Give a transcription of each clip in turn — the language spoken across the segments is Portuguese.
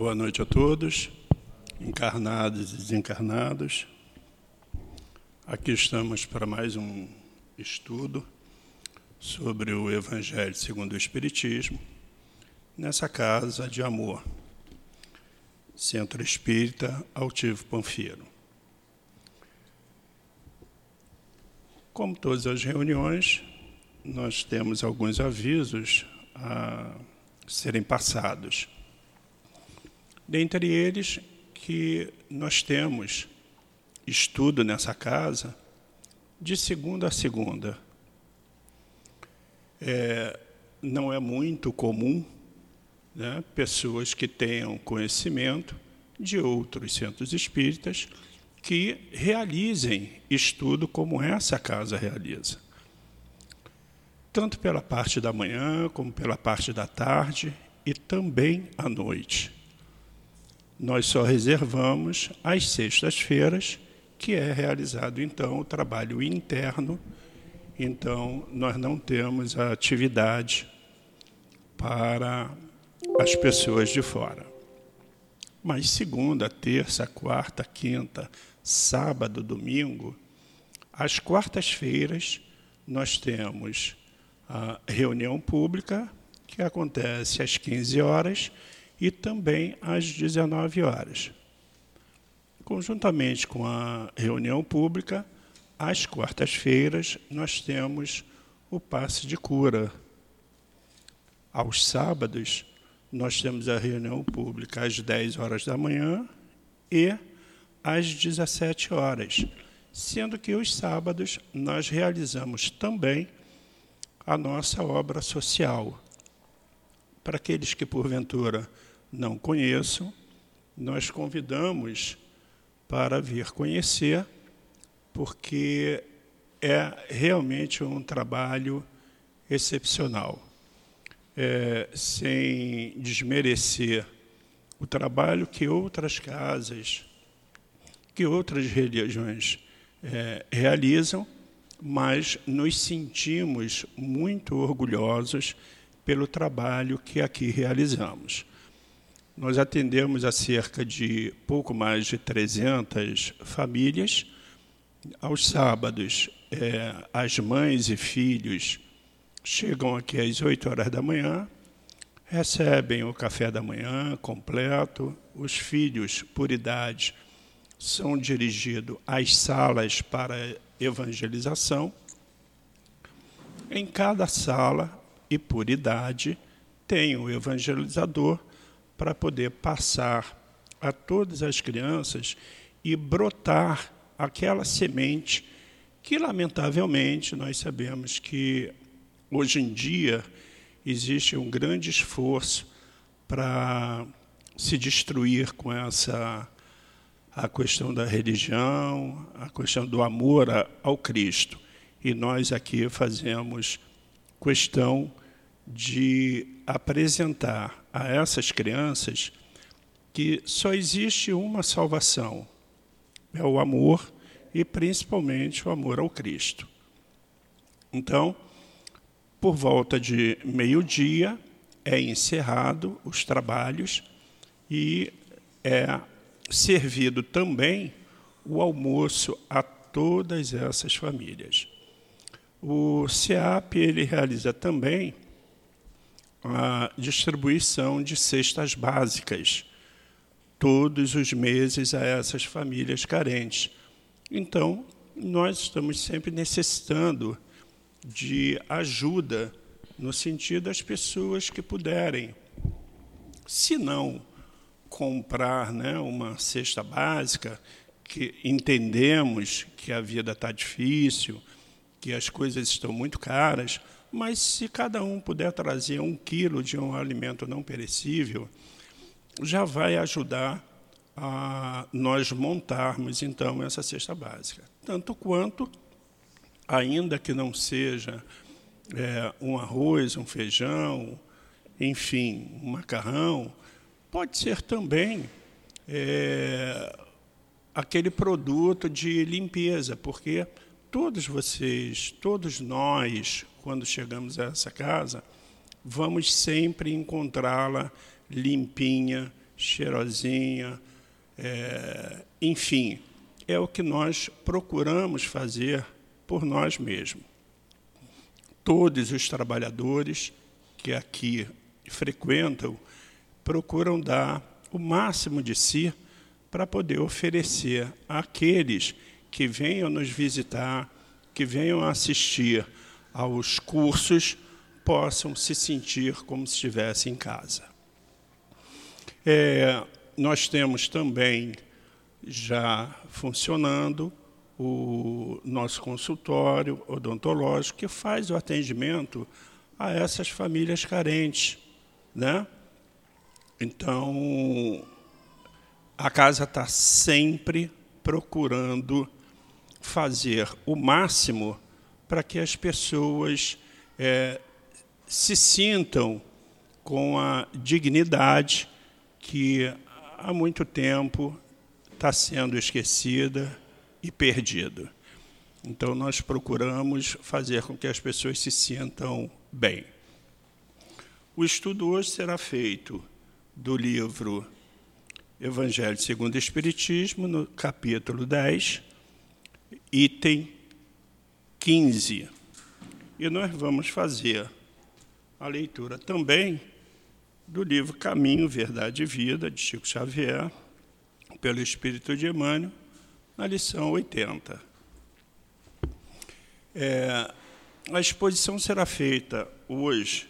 Boa noite a todos, encarnados e desencarnados. Aqui estamos para mais um estudo sobre o Evangelho segundo o Espiritismo, nessa casa de amor, Centro Espírita Altivo Panfiro. Como todas as reuniões, nós temos alguns avisos a serem passados. Dentre eles, que nós temos estudo nessa casa de segunda a segunda. É, não é muito comum né, pessoas que tenham conhecimento de outros centros espíritas que realizem estudo como essa casa realiza. Tanto pela parte da manhã, como pela parte da tarde e também à noite. Nós só reservamos as sextas-feiras, que é realizado então o trabalho interno. Então, nós não temos a atividade para as pessoas de fora. Mas segunda, terça, quarta, quinta, sábado, domingo, às quartas-feiras, nós temos a reunião pública, que acontece às 15 horas, e também às 19 horas. Conjuntamente com a reunião pública, às quartas-feiras, nós temos o passe de cura. Aos sábados, nós temos a reunião pública às 10 horas da manhã e às 17 horas, sendo que os sábados nós realizamos também a nossa obra social. Para aqueles que, porventura, não conheçam, nós convidamos para vir conhecer, porque é realmente um trabalho excepcional. É, sem desmerecer o trabalho que outras casas que outras religiões é, realizam, mas nos sentimos muito orgulhosos pelo trabalho que aqui realizamos. Nós atendemos a cerca de pouco mais de 300 famílias. Aos sábados, é, as mães e filhos chegam aqui às 8 horas da manhã, recebem o café da manhã completo, os filhos, por idade, são dirigidos às salas para evangelização. Em cada sala e por idade tem o evangelizador para poder passar a todas as crianças e brotar aquela semente que, lamentavelmente, nós sabemos que hoje em dia existe um grande esforço para se destruir com essa a questão da religião, a questão do amor ao Cristo. E nós aqui fazemos questão de apresentar a essas crianças que só existe uma salvação: é o amor e principalmente o amor ao Cristo. Então, por volta de meio-dia, é encerrado os trabalhos e é servido também o almoço a todas essas famílias. O CEAP ele realiza também a distribuição de cestas básicas todos os meses a essas famílias carentes. Então, nós estamos sempre necessitando de ajuda no sentido das pessoas que puderem, se não comprar né, uma cesta básica, que entendemos que a vida está difícil, que as coisas estão muito caras, mas se cada um puder trazer um quilo de um alimento não perecível, já vai ajudar a nós montarmos então essa cesta básica. Tanto quanto, ainda que não seja é, um arroz, um feijão, enfim, um macarrão, pode ser também é, aquele produto de limpeza, porque todos vocês, todos nós, quando chegamos a essa casa, vamos sempre encontrá-la limpinha, cheirosinha, é, enfim, é o que nós procuramos fazer por nós mesmos. Todos os trabalhadores que aqui frequentam procuram dar o máximo de si para poder oferecer àqueles que venham nos visitar, que venham assistir aos cursos, possam se sentir como se estivessem em casa. É, nós temos também já funcionando o nosso consultório odontológico, que faz o atendimento a essas famílias carentes. Né? Então, a casa está sempre procurando fazer o máximo para que as pessoas é, se sintam com a dignidade que há muito tempo está sendo esquecida e perdida. Então, nós procuramos fazer com que as pessoas se sintam bem. O estudo hoje será feito do livro Evangelho segundo o Espiritismo, no capítulo 10, item 15. E nós vamos fazer a leitura também do livro Caminho, Verdade e Vida, de Chico Xavier, pelo Espírito de Emmanuel, na lição 80. É, a exposição será feita hoje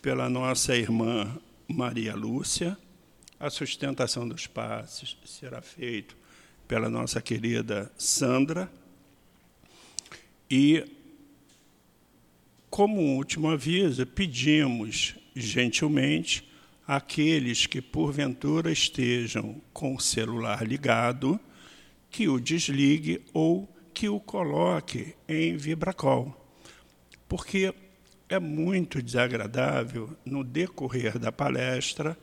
pela nossa irmã Maria Lúcia, a sustentação dos passos será feita pela nossa querida Sandra, e, como último aviso, pedimos gentilmente àqueles que porventura estejam com o celular ligado, que o desligue ou que o coloque em vibracol. Porque é muito desagradável, no decorrer da palestra,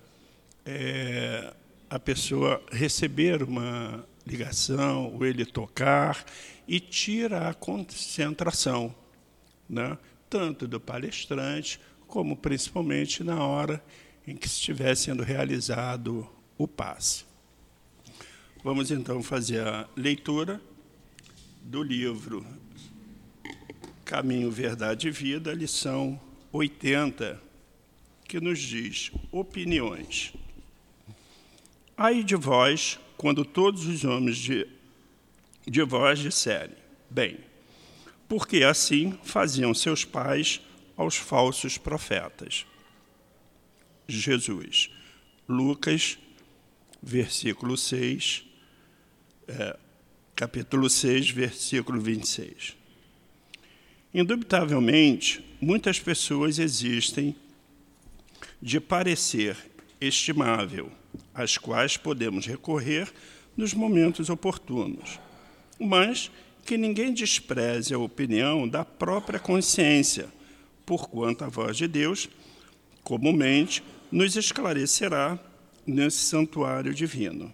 é, a pessoa receber uma ligação, ou ele tocar, e tira a concentração, né? tanto do palestrante, como principalmente na hora em que estiver sendo realizado o passe. Vamos então fazer a leitura do livro Caminho, Verdade e Vida, lição 80, que nos diz opiniões. Ai de vós, quando todos os homens de, de vós disserem, bem, porque assim faziam seus pais aos falsos profetas. Jesus, Lucas, versículo 6, é, capítulo 6, versículo 26. Indubitavelmente, muitas pessoas existem de parecer estimável, às quais podemos recorrer nos momentos oportunos, mas que ninguém despreze a opinião da própria consciência, porquanto a voz de Deus, comumente, nos esclarecerá nesse santuário divino.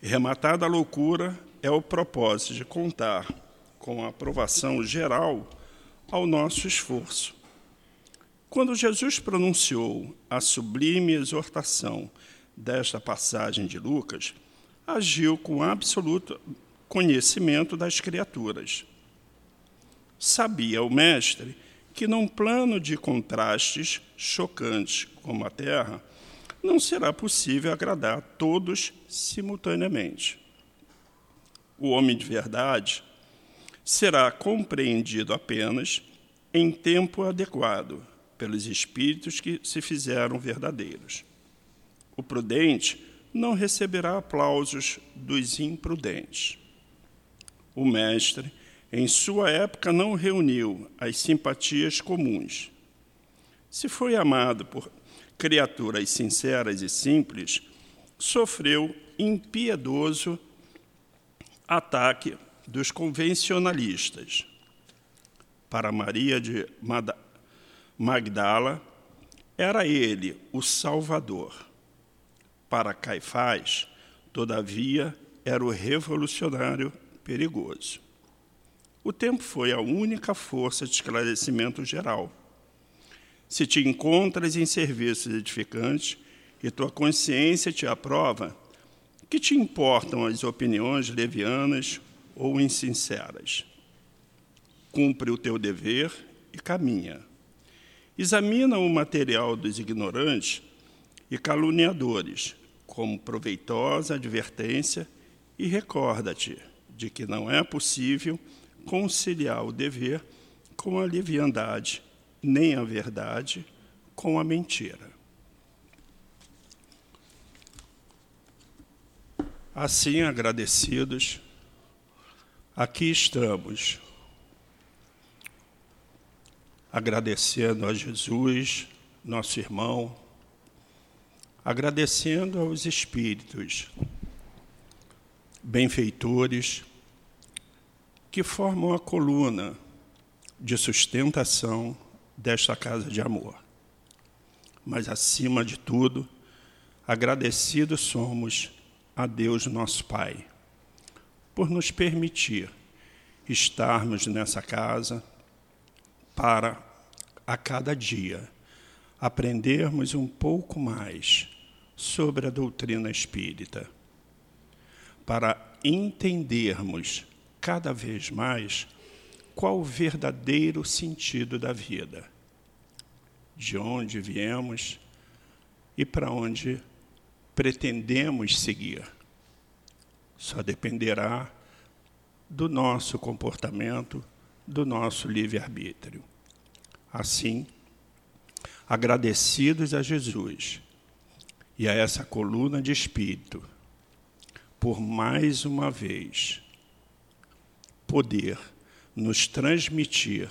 Rematada a loucura é o propósito de contar com a aprovação geral ao nosso esforço. Quando Jesus pronunciou a sublime exortação desta passagem de Lucas, agiu com absoluto conhecimento das criaturas. Sabia o Mestre que, num plano de contrastes chocantes como a Terra, não será possível agradar a todos simultaneamente. O homem de verdade será compreendido apenas em tempo adequado pelos espíritos que se fizeram verdadeiros. O prudente não receberá aplausos dos imprudentes. O mestre, em sua época, não reuniu as simpatias comuns. Se foi amado por criaturas sinceras e simples, sofreu impiedoso ataque dos convencionalistas. Para Maria de Magdala, era ele o Salvador. Para Caifás, todavia, era o revolucionário perigoso. O tempo foi a única força de esclarecimento geral se te encontras em serviços edificantes, e tua consciência te aprova, que te importam as opiniões levianas ou insinceras? Cumpre o teu dever e caminha. Examina o material dos ignorantes e caluniadores, como proveitosa advertência, e recorda-te de que não é possível conciliar o dever com a leviandade, nem a verdade com a mentira. Assim, agradecidos, aqui estamos, agradecendo a Jesus, nosso irmão, agradecendo aos espíritos benfeitores que formam a coluna de sustentação desta casa de amor. Mas, acima de tudo, agradecidos somos a Deus, nosso Pai, por nos permitir estarmos nessa casa para, a cada dia, aprendermos um pouco mais sobre a doutrina espírita, para entendermos cada vez mais qual o verdadeiro sentido da vida, de onde viemos e para onde pretendemos seguir. Só dependerá do nosso comportamento, do nosso livre-arbítrio. Assim, agradecidos a Jesus e a essa coluna de espírito, por mais uma vez poder nos transmitir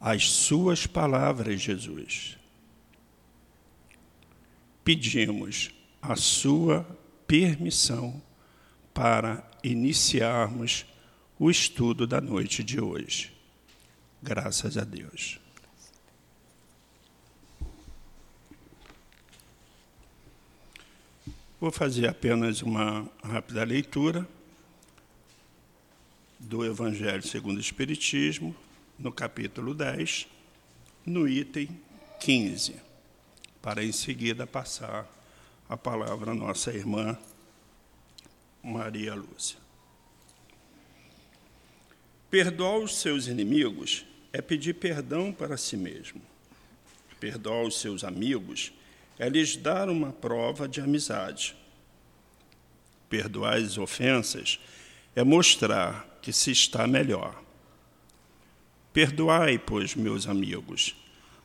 as Suas palavras, Jesus. Pedimos a Sua permissão para iniciarmos o estudo da noite de hoje. Graças a Deus. Vou fazer apenas uma rápida leitura do Evangelho segundo o Espiritismo, no capítulo 10, no item 15, para em seguida passar a palavra à nossa irmã Maria Lúcia. Perdoar os seus inimigos é pedir perdão para si mesmo. Perdoar os seus amigos é lhes dar uma prova de amizade. Perdoar as ofensas é mostrar que se está melhor. Perdoai, pois, meus amigos,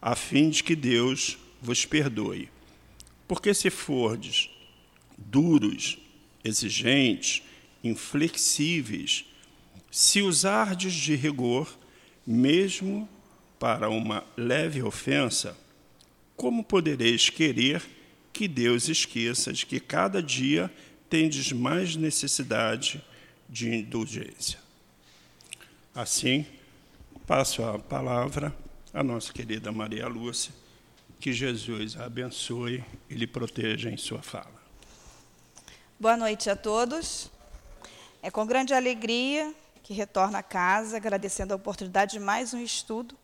a fim de que Deus vos perdoe. Porque se fordes duros, exigentes, inflexíveis, se usardes de rigor, mesmo para uma leve ofensa, como podereis querer que Deus esqueça de que cada dia tendes mais necessidade de indulgência? Assim, passo a palavra à nossa querida Maria Lúcia, que Jesus a abençoe e lhe proteja em sua fala. Boa noite a todos. É com grande alegria que retorno a casa, agradecendo a oportunidade de mais um estudo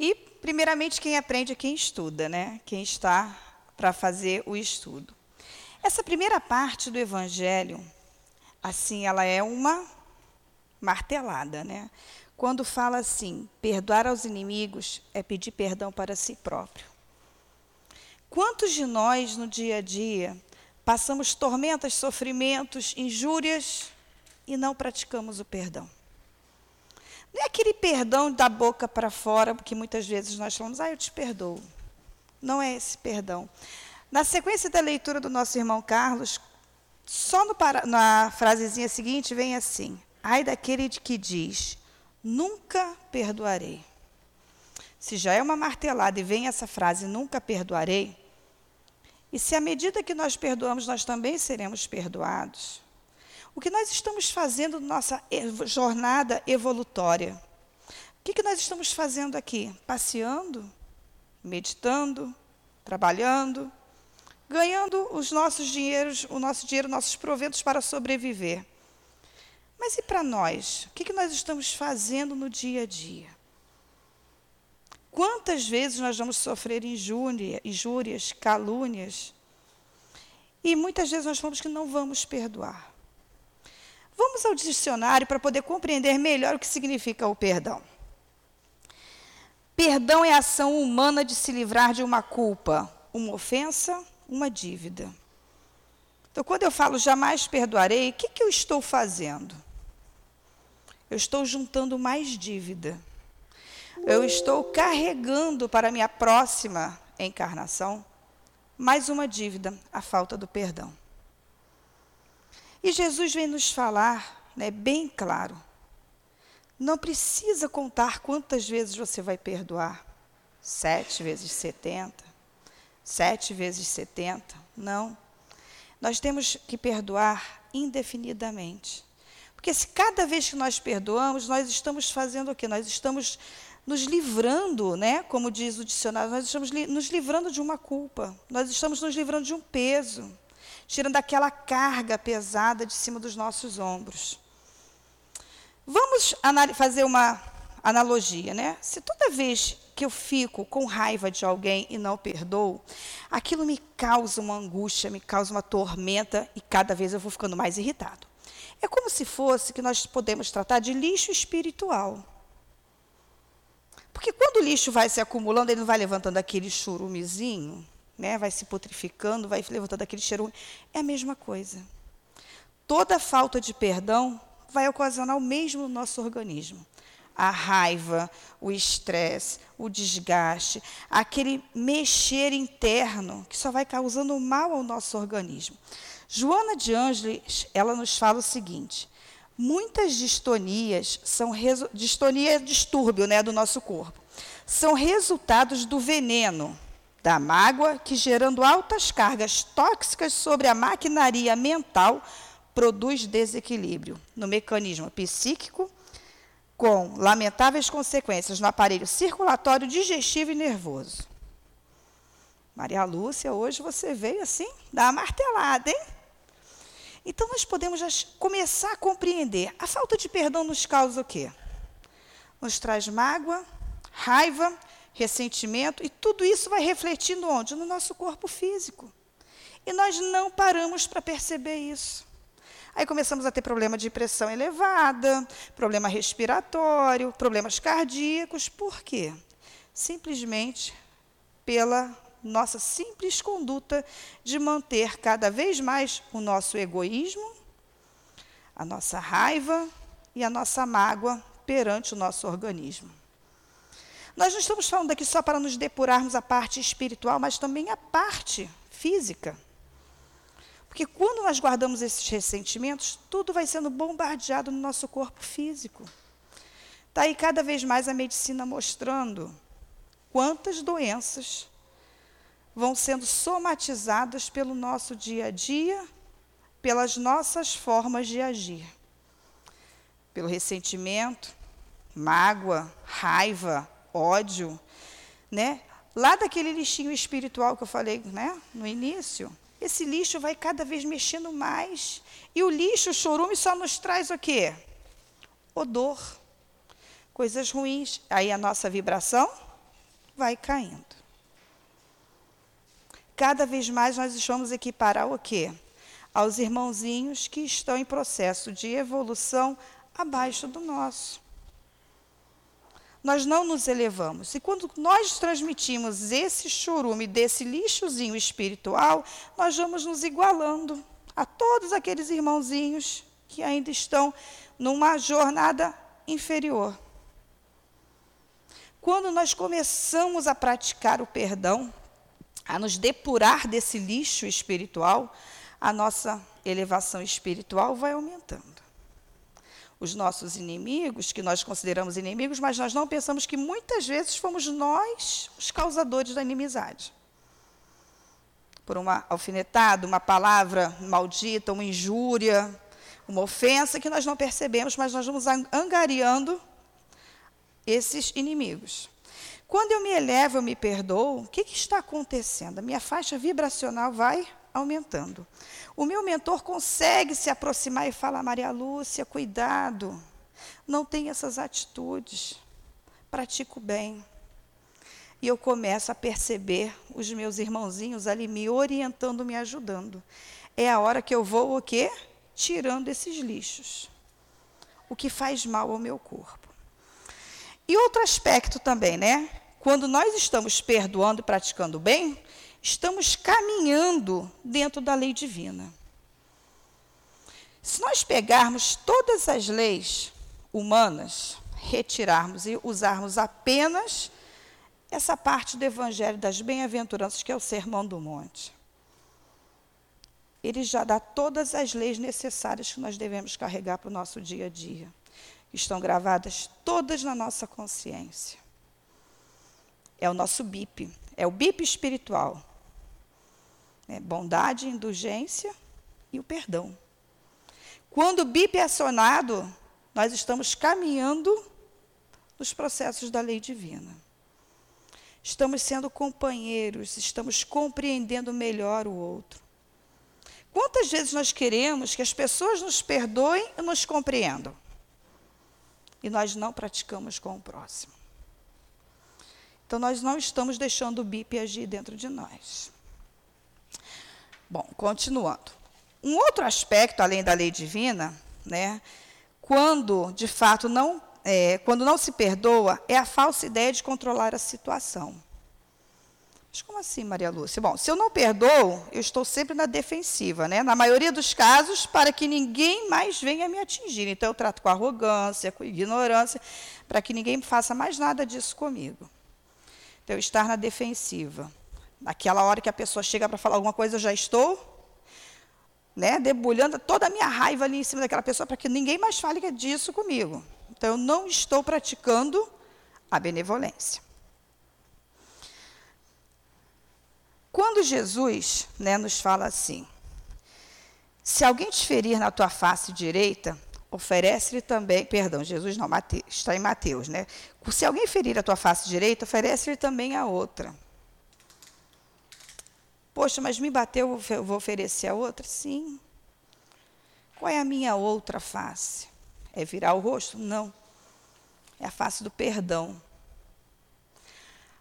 e, primeiramente, quem aprende é quem estuda, né? Quem está para fazer o estudo. Essa primeira parte do Evangelho, assim, ela é uma martelada, né? Quando fala assim, perdoar aos inimigos é pedir perdão para si próprio. Quantos de nós, no dia a dia, passamos tormentas, sofrimentos, injúrias e não praticamos o perdão? Não é aquele perdão da boca para fora, porque muitas vezes nós falamos, ah, eu te perdoo. Não é esse perdão. Na sequência da leitura do nosso irmão Carlos, só na frasezinha seguinte vem assim: Ai daquele que diz, nunca perdoarei. Se já é uma martelada e vem essa frase, nunca perdoarei, e se à medida que nós perdoamos, nós também seremos perdoados, o que nós estamos fazendo na nossa jornada evolutória? O que, que nós estamos fazendo aqui? Passeando, meditando, trabalhando, ganhando os nossos dinheiros, o nosso dinheiro, nossos proventos para sobreviver. Mas e para nós? O que, que nós estamos fazendo no dia a dia? Quantas vezes nós vamos sofrer injúria, injúrias, calúnias? E muitas vezes nós falamos que não vamos perdoar. Vamos ao dicionário para poder compreender melhor o que significa o perdão. Perdão é a ação humana de se livrar de uma culpa, uma ofensa, uma dívida. Então, quando eu falo jamais perdoarei, o que, que eu estou fazendo? Eu estou juntando mais dívida. Eu estou carregando para a minha próxima encarnação mais uma dívida, a falta do perdão. E Jesus vem nos falar, né, bem claro, não precisa contar quantas vezes você vai perdoar. Sete vezes setenta, sete vezes setenta, não. Nós temos que perdoar indefinidamente. Porque se cada vez que nós perdoamos, nós estamos fazendo o quê? Nós estamos nos livrando, né? como diz o dicionário, nós estamos li nos livrando de uma culpa, nós estamos nos livrando de um peso, tirando aquela carga pesada de cima dos nossos ombros. Vamos fazer uma analogia, né? Se toda vez que eu fico com raiva de alguém e não perdoo, aquilo me causa uma angústia, me causa uma tormenta e cada vez eu vou ficando mais irritado. É como se fosse que nós podemos tratar de lixo espiritual. Porque quando o lixo vai se acumulando, ele não vai levantando aquele churumezinho, né? vai se putrificando, vai levantando aquele cheiro. É a mesma coisa. Toda falta de perdão vai ocasionar o mesmo no nosso organismo. A raiva, o estresse, o desgaste, aquele mexer interno que só vai causando mal ao nosso organismo. Joana de Ângeles, ela nos fala o seguinte: muitas distonias são distonia é distúrbio, né, do nosso corpo. São resultados do veneno da mágoa que gerando altas cargas tóxicas sobre a maquinaria mental produz desequilíbrio no mecanismo psíquico, com lamentáveis consequências no aparelho circulatório, digestivo e nervoso. Maria Lúcia, hoje você veio assim, dar uma martelada, hein? Então nós podemos já começar a compreender. A falta de perdão nos causa o quê? Nos traz mágoa, raiva, ressentimento, e tudo isso vai refletindo onde? No nosso corpo físico. E nós não paramos para perceber isso. Aí começamos a ter problema de pressão elevada, problema respiratório, problemas cardíacos. Por quê? Simplesmente pela nossa simples conduta de manter cada vez mais o nosso egoísmo, a nossa raiva e a nossa mágoa perante o nosso organismo. Nós não estamos falando aqui só para nos depurarmos a parte espiritual, mas também a parte física. Porque quando nós guardamos esses ressentimentos, tudo vai sendo bombardeado no nosso corpo físico. Está aí cada vez mais a medicina mostrando quantas doenças vão sendo somatizadas pelo nosso dia a dia, pelas nossas formas de agir. Pelo ressentimento, mágoa, raiva, ódio, né? Lá daquele lixinho espiritual que eu falei, né, no início, esse lixo vai cada vez mexendo mais. E o lixo, o chorume, só nos traz o quê? Odor. Coisas ruins. Aí a nossa vibração vai caindo. Cada vez mais nós vamos equiparar o quê? Aos irmãozinhos que estão em processo de evolução abaixo do nosso nós não nos elevamos. E quando nós transmitimos esse churume desse lixozinho espiritual, nós vamos nos igualando a todos aqueles irmãozinhos que ainda estão numa jornada inferior. Quando nós começamos a praticar o perdão, a nos depurar desse lixo espiritual, a nossa elevação espiritual vai aumentando os nossos inimigos, que nós consideramos inimigos, mas nós não pensamos que muitas vezes fomos nós os causadores da inimizade. Por uma alfinetada, uma palavra maldita, uma injúria, uma ofensa que nós não percebemos, mas nós vamos angariando esses inimigos. Quando eu me elevo, eu me perdoo, o que, que está acontecendo? A minha faixa vibracional vai aumentando. O meu mentor consegue se aproximar e falar: Maria Lúcia, cuidado, não tenha essas atitudes, pratico bem. e eu começo a perceber os meus irmãozinhos ali me orientando, me ajudando. É a hora que eu vou o quê? Tirando esses lixos. O que faz mal ao meu corpo. E outro aspecto também, né? Quando nós estamos perdoando e praticando bem, estamos caminhando dentro da lei divina. Se nós pegarmos todas as leis humanas, retirarmos e usarmos apenas essa parte do Evangelho das Bem-aventuranças, que é o Sermão do Monte, ele já dá todas as leis necessárias que nós devemos carregar para o nosso dia a dia. Estão gravadas todas na nossa consciência. É o nosso BIP, é o BIP espiritual. É bondade, indulgência e o perdão. Quando o BIP é acionado, nós estamos caminhando nos processos da lei divina. Estamos sendo companheiros, estamos compreendendo melhor o outro. Quantas vezes nós queremos que as pessoas nos perdoem e nos compreendam? E nós não praticamos com o próximo. Então, nós não estamos deixando o BIP agir dentro de nós. Bom, continuando. Um outro aspecto, além da lei divina, né, quando de fato não, é, quando não se perdoa, é a falsa ideia de controlar a situação. Mas como assim, Maria Lúcia? Bom, se eu não perdoo, eu estou sempre na defensiva, né? Na maioria dos casos, para que ninguém mais venha me atingir. Então, eu trato com arrogância, com ignorância, para que ninguém faça mais nada disso comigo. Então, eu estar na defensiva. Naquela hora que a pessoa chega para falar alguma coisa, eu já estou né, debulhando toda a minha raiva ali em cima daquela pessoa para que ninguém mais fale disso comigo. Então, eu não estou praticando a benevolência. Quando Jesus né, nos fala assim, se alguém te ferir na tua face direita, oferece-lhe também, perdão, Jesus não, Mateus, está em Mateus, né? Se alguém ferir a tua face direita, oferece-lhe também a outra. Poxa, mas me bateu, eu vou oferecer a outra? Sim. Qual é a minha outra face? É virar o rosto? Não. É a face do perdão.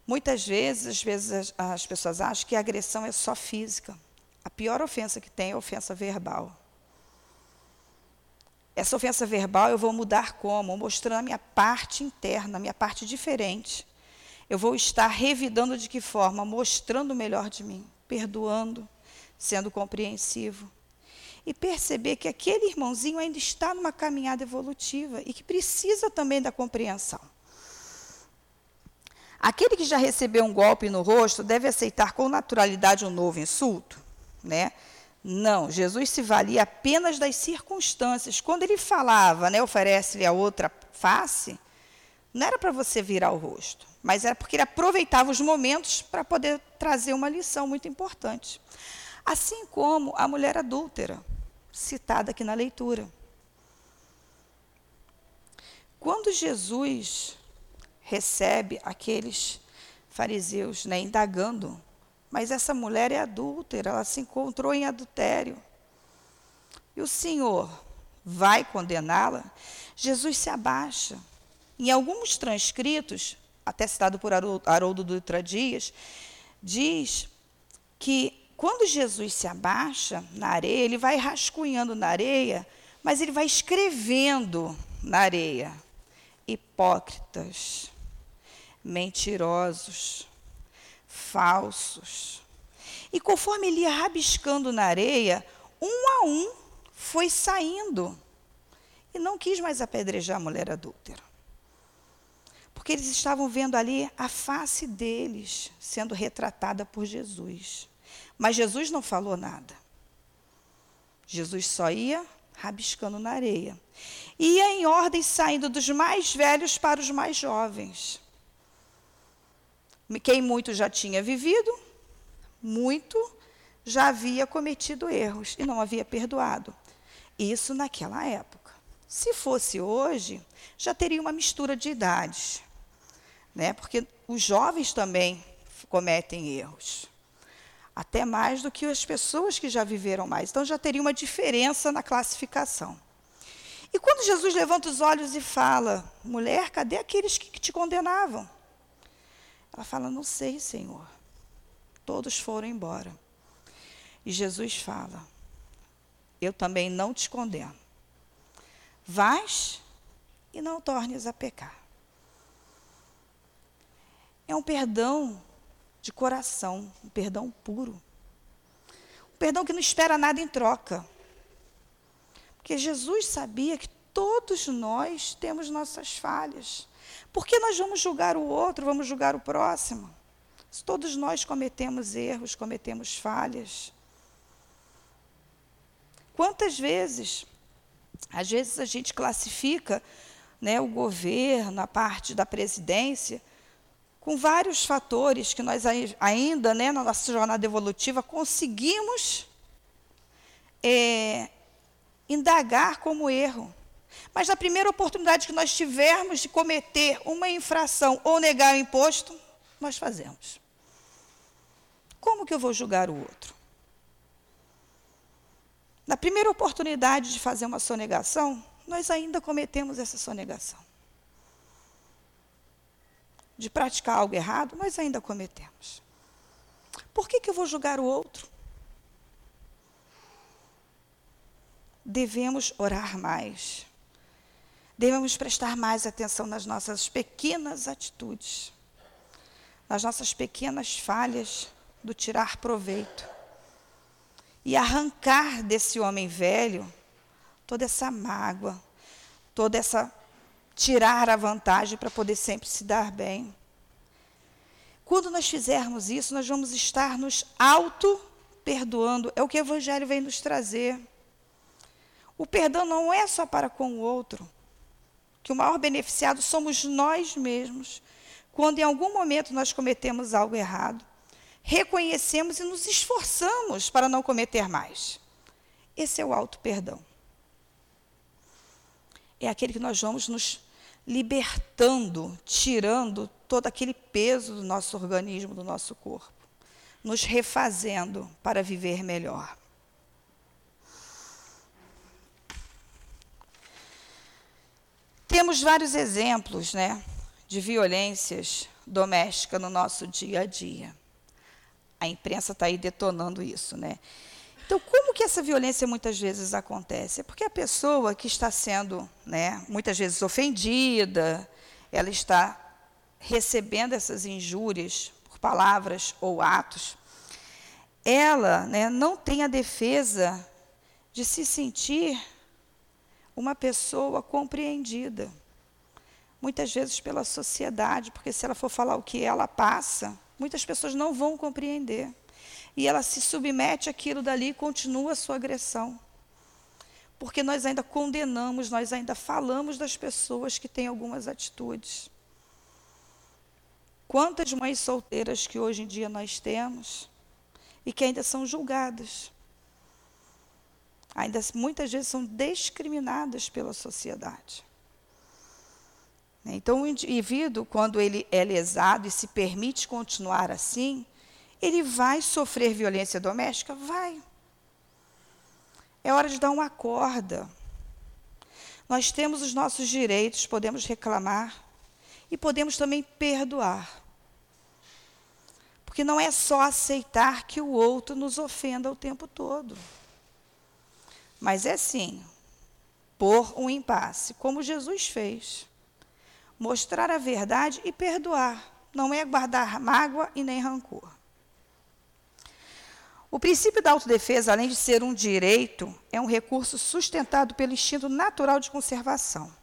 Muitas vezes, às vezes as, as pessoas acham que a agressão é só física. A pior ofensa que tem é a ofensa verbal. Essa ofensa verbal eu vou mudar como? Mostrando a minha parte interna, a minha parte diferente. Eu vou estar revidando de que forma? Mostrando o melhor de mim perdoando, sendo compreensivo. E perceber que aquele irmãozinho ainda está numa caminhada evolutiva e que precisa também da compreensão. Aquele que já recebeu um golpe no rosto deve aceitar com naturalidade um novo insulto? Né? Não, Jesus se valia apenas das circunstâncias. Quando ele falava, né, oferece-lhe a outra face, não era para você virar o rosto, mas era porque ele aproveitava os momentos para poder trazer uma lição muito importante. Assim como a mulher adúltera, citada aqui na leitura. Quando Jesus recebe aqueles fariseus né, indagando, mas essa mulher é adúltera, ela se encontrou em adultério. E o Senhor vai condená-la? Jesus se abaixa em alguns transcritos, até citado por Haroldo Dutra Dias, diz que quando Jesus se abaixa na areia, ele vai rascunhando na areia, mas ele vai escrevendo na areia. Hipócritas, mentirosos, falsos. E conforme ele ia rabiscando na areia, um a um foi saindo. E não quis mais apedrejar a mulher adúltera porque eles estavam vendo ali a face deles sendo retratada por Jesus. Mas Jesus não falou nada. Jesus só ia rabiscando na areia. Ia em ordem saindo dos mais velhos para os mais jovens. Quem muito já tinha vivido, muito já havia cometido erros e não havia perdoado. Isso naquela época. Se fosse hoje, já teria uma mistura de idades né? porque os jovens também cometem erros. Até mais do que as pessoas que já viveram mais. Então já teria uma diferença na classificação. E quando Jesus levanta os olhos e fala: mulher, cadê aqueles que te condenavam? Ela fala: Não sei, Senhor. Todos foram embora. E Jesus fala: Eu também não te condeno. Vais e não tornes a pecar. É um perdão de coração, um perdão puro. Um perdão que não espera nada em troca. Porque Jesus sabia que todos nós temos nossas falhas. Por que nós vamos julgar o outro, vamos julgar o próximo? Se todos nós cometemos erros, cometemos falhas. Quantas vezes, às vezes a gente classifica né, o governo, a parte da presidência, com vários fatores que nós ainda, né, na nossa jornada evolutiva, conseguimos é, indagar como erro. Mas na primeira oportunidade que nós tivermos de cometer uma infração ou negar o imposto, nós fazemos. Como que eu vou julgar o outro? Na primeira oportunidade de fazer uma sonegação, nós ainda cometemos essa sonegação de praticar algo errado, nós ainda cometemos. Por que, que eu vou julgar o outro? Devemos orar mais. Devemos prestar mais atenção nas nossas pequenas atitudes, nas nossas pequenas falhas do tirar proveito. E arrancar desse homem velho toda essa mágoa, toda essa tirar a vantagem para poder sempre se dar bem. Quando nós fizermos isso, nós vamos estar nos auto-perdoando. É o que o Evangelho vem nos trazer. O perdão não é só para com o outro, que o maior beneficiado somos nós mesmos. Quando em algum momento nós cometemos algo errado, reconhecemos e nos esforçamos para não cometer mais. Esse é o auto-perdão. É aquele que nós vamos nos libertando, tirando todo aquele peso do nosso organismo, do nosso corpo, nos refazendo para viver melhor. Temos vários exemplos, né, de violências domésticas no nosso dia a dia. A imprensa está aí detonando isso, né? Então, como que essa violência muitas vezes acontece? É porque a pessoa que está sendo, né, muitas vezes ofendida, ela está recebendo essas injúrias por palavras ou atos, ela né, não tem a defesa de se sentir uma pessoa compreendida. Muitas vezes pela sociedade, porque se ela for falar o que ela passa, muitas pessoas não vão compreender e ela se submete àquilo dali e continua a sua agressão. Porque nós ainda condenamos, nós ainda falamos das pessoas que têm algumas atitudes. Quantas mães solteiras que hoje em dia nós temos e que ainda são julgadas. Ainda muitas vezes são discriminadas pela sociedade. Então, o indivíduo, quando ele é lesado e se permite continuar assim, ele vai sofrer violência doméstica? Vai. É hora de dar uma corda. Nós temos os nossos direitos, podemos reclamar e podemos também perdoar. Porque não é só aceitar que o outro nos ofenda o tempo todo. Mas é sim, pôr um impasse, como Jesus fez. Mostrar a verdade e perdoar. Não é guardar mágoa e nem rancor. O princípio da autodefesa, além de ser um direito, é um recurso sustentado pelo instinto natural de conservação,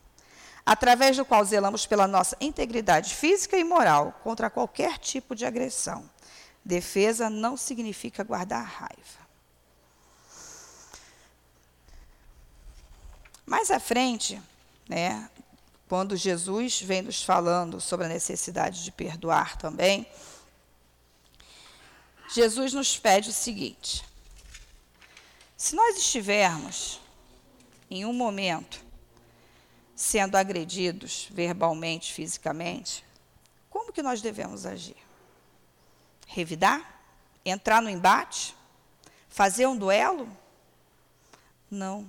através do qual zelamos pela nossa integridade física e moral contra qualquer tipo de agressão. Defesa não significa guardar raiva. Mais à frente, né, quando Jesus vem nos falando sobre a necessidade de perdoar também, Jesus nos pede o seguinte: se nós estivermos em um momento sendo agredidos verbalmente, fisicamente, como que nós devemos agir? Revidar? Entrar no embate? Fazer um duelo? Não.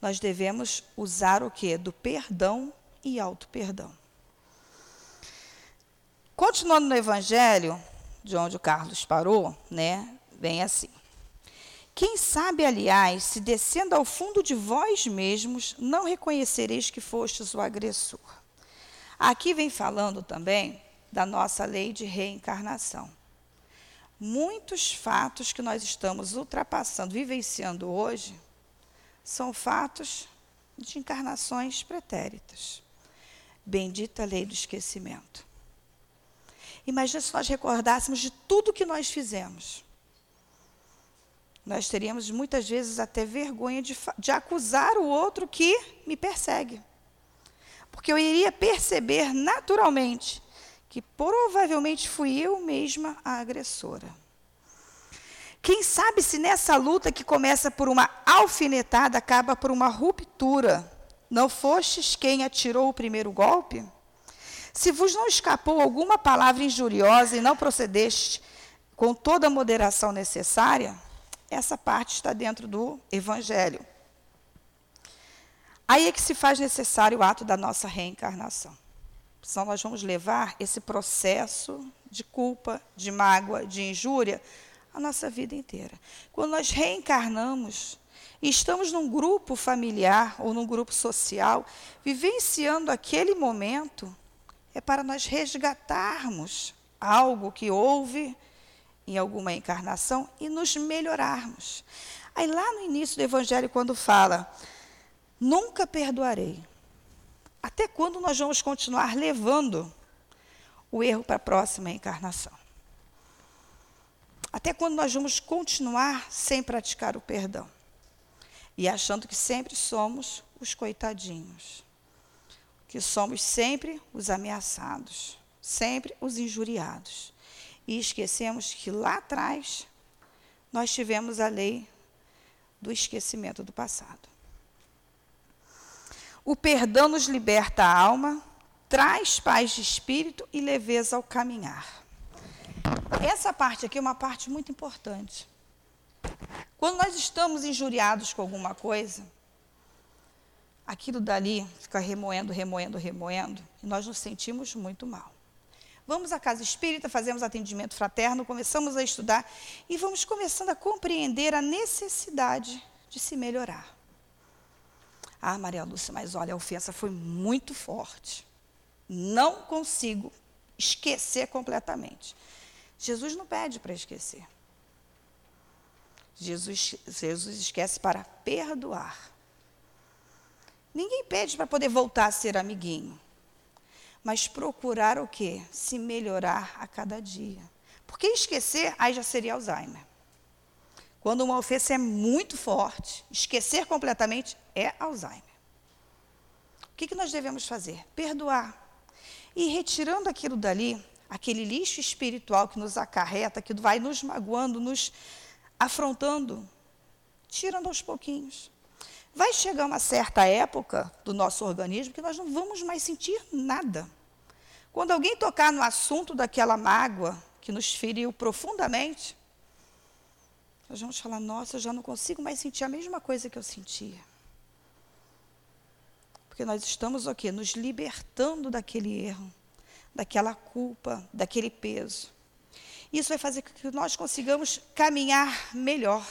Nós devemos usar o que? Do perdão e auto-perdão. Continuando no Evangelho, de onde o Carlos parou, né? Vem assim. Quem sabe, aliás, se descendo ao fundo de vós mesmos, não reconhecereis que fostes o agressor. Aqui vem falando também da nossa lei de reencarnação. Muitos fatos que nós estamos ultrapassando, vivenciando hoje, são fatos de encarnações pretéritas. Bendita lei do esquecimento. Imagina se nós recordássemos de tudo que nós fizemos. Nós teríamos muitas vezes até vergonha de, de acusar o outro que me persegue. Porque eu iria perceber naturalmente que provavelmente fui eu mesma a agressora. Quem sabe se nessa luta que começa por uma alfinetada acaba por uma ruptura, não fostes quem atirou o primeiro golpe? Se vos não escapou alguma palavra injuriosa e não procedeste com toda a moderação necessária, essa parte está dentro do Evangelho. Aí é que se faz necessário o ato da nossa reencarnação. Senão nós vamos levar esse processo de culpa, de mágoa, de injúria a nossa vida inteira. Quando nós reencarnamos e estamos num grupo familiar ou num grupo social, vivenciando aquele momento, é para nós resgatarmos algo que houve em alguma encarnação e nos melhorarmos. Aí lá no início do Evangelho, quando fala, nunca perdoarei. Até quando nós vamos continuar levando o erro para a próxima encarnação? Até quando nós vamos continuar sem praticar o perdão? E achando que sempre somos os coitadinhos que somos sempre os ameaçados, sempre os injuriados. E esquecemos que lá atrás nós tivemos a lei do esquecimento do passado. O perdão nos liberta a alma, traz paz de espírito e leveza ao caminhar. Essa parte aqui é uma parte muito importante. Quando nós estamos injuriados com alguma coisa, aquilo dali fica remoendo, remoendo, remoendo, e nós nos sentimos muito mal. Vamos à casa espírita, fazemos atendimento fraterno, começamos a estudar e vamos começando a compreender a necessidade de se melhorar. Ah, Maria Lúcia, mas olha, a ofensa foi muito forte. Não consigo esquecer completamente. Jesus não pede para esquecer. Jesus, Jesus esquece para perdoar. Ninguém pede para poder voltar a ser amiguinho. Mas procurar o quê? Se melhorar a cada dia. Porque esquecer, aí já seria Alzheimer. Quando uma ofensa é muito forte, esquecer completamente é Alzheimer. O que, que nós devemos fazer? Perdoar. E retirando aquilo dali, aquele lixo espiritual que nos acarreta, que vai nos magoando, nos afrontando, tirando aos pouquinhos. Vai chegar uma certa época do nosso organismo que nós não vamos mais sentir nada. Quando alguém tocar no assunto daquela mágoa que nos feriu profundamente, nós vamos falar: nossa, eu já não consigo mais sentir a mesma coisa que eu sentia. Porque nós estamos o quê? Nos libertando daquele erro, daquela culpa, daquele peso. Isso vai fazer com que nós consigamos caminhar melhor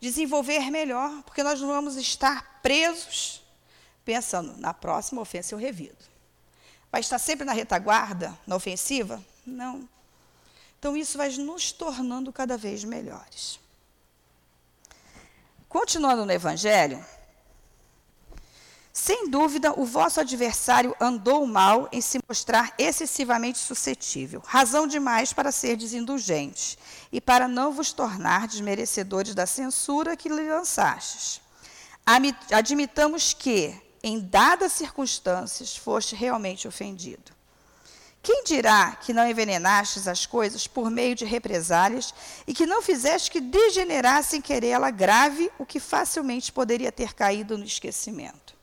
desenvolver melhor, porque nós não vamos estar presos pensando, na próxima ofensa eu revido. Vai estar sempre na retaguarda, na ofensiva? Não. Então, isso vai nos tornando cada vez melhores. Continuando no Evangelho, sem dúvida, o vosso adversário andou mal em se mostrar excessivamente suscetível, razão demais para ser desindulgentes e para não vos tornar desmerecedores da censura que lhe lançastes. Admitamos que, em dadas circunstâncias, foste realmente ofendido. Quem dirá que não envenenastes as coisas por meio de represálias e que não fizeste que degenerasse em querela grave o que facilmente poderia ter caído no esquecimento?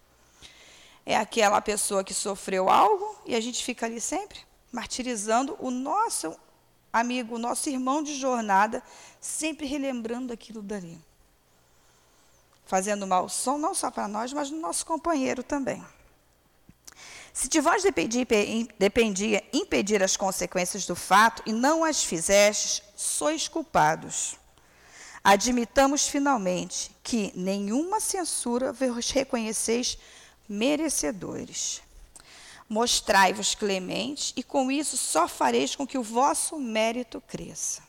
É aquela pessoa que sofreu algo e a gente fica ali sempre martirizando o nosso amigo, o nosso irmão de jornada, sempre relembrando aquilo dali. Fazendo mal som não só para nós, mas no nosso companheiro também. Se de vós dependia, dependia impedir as consequências do fato e não as fizestes, sois culpados. Admitamos finalmente que nenhuma censura vos reconheceis merecedores. Mostrai-vos clementes, e com isso só fareis com que o vosso mérito cresça.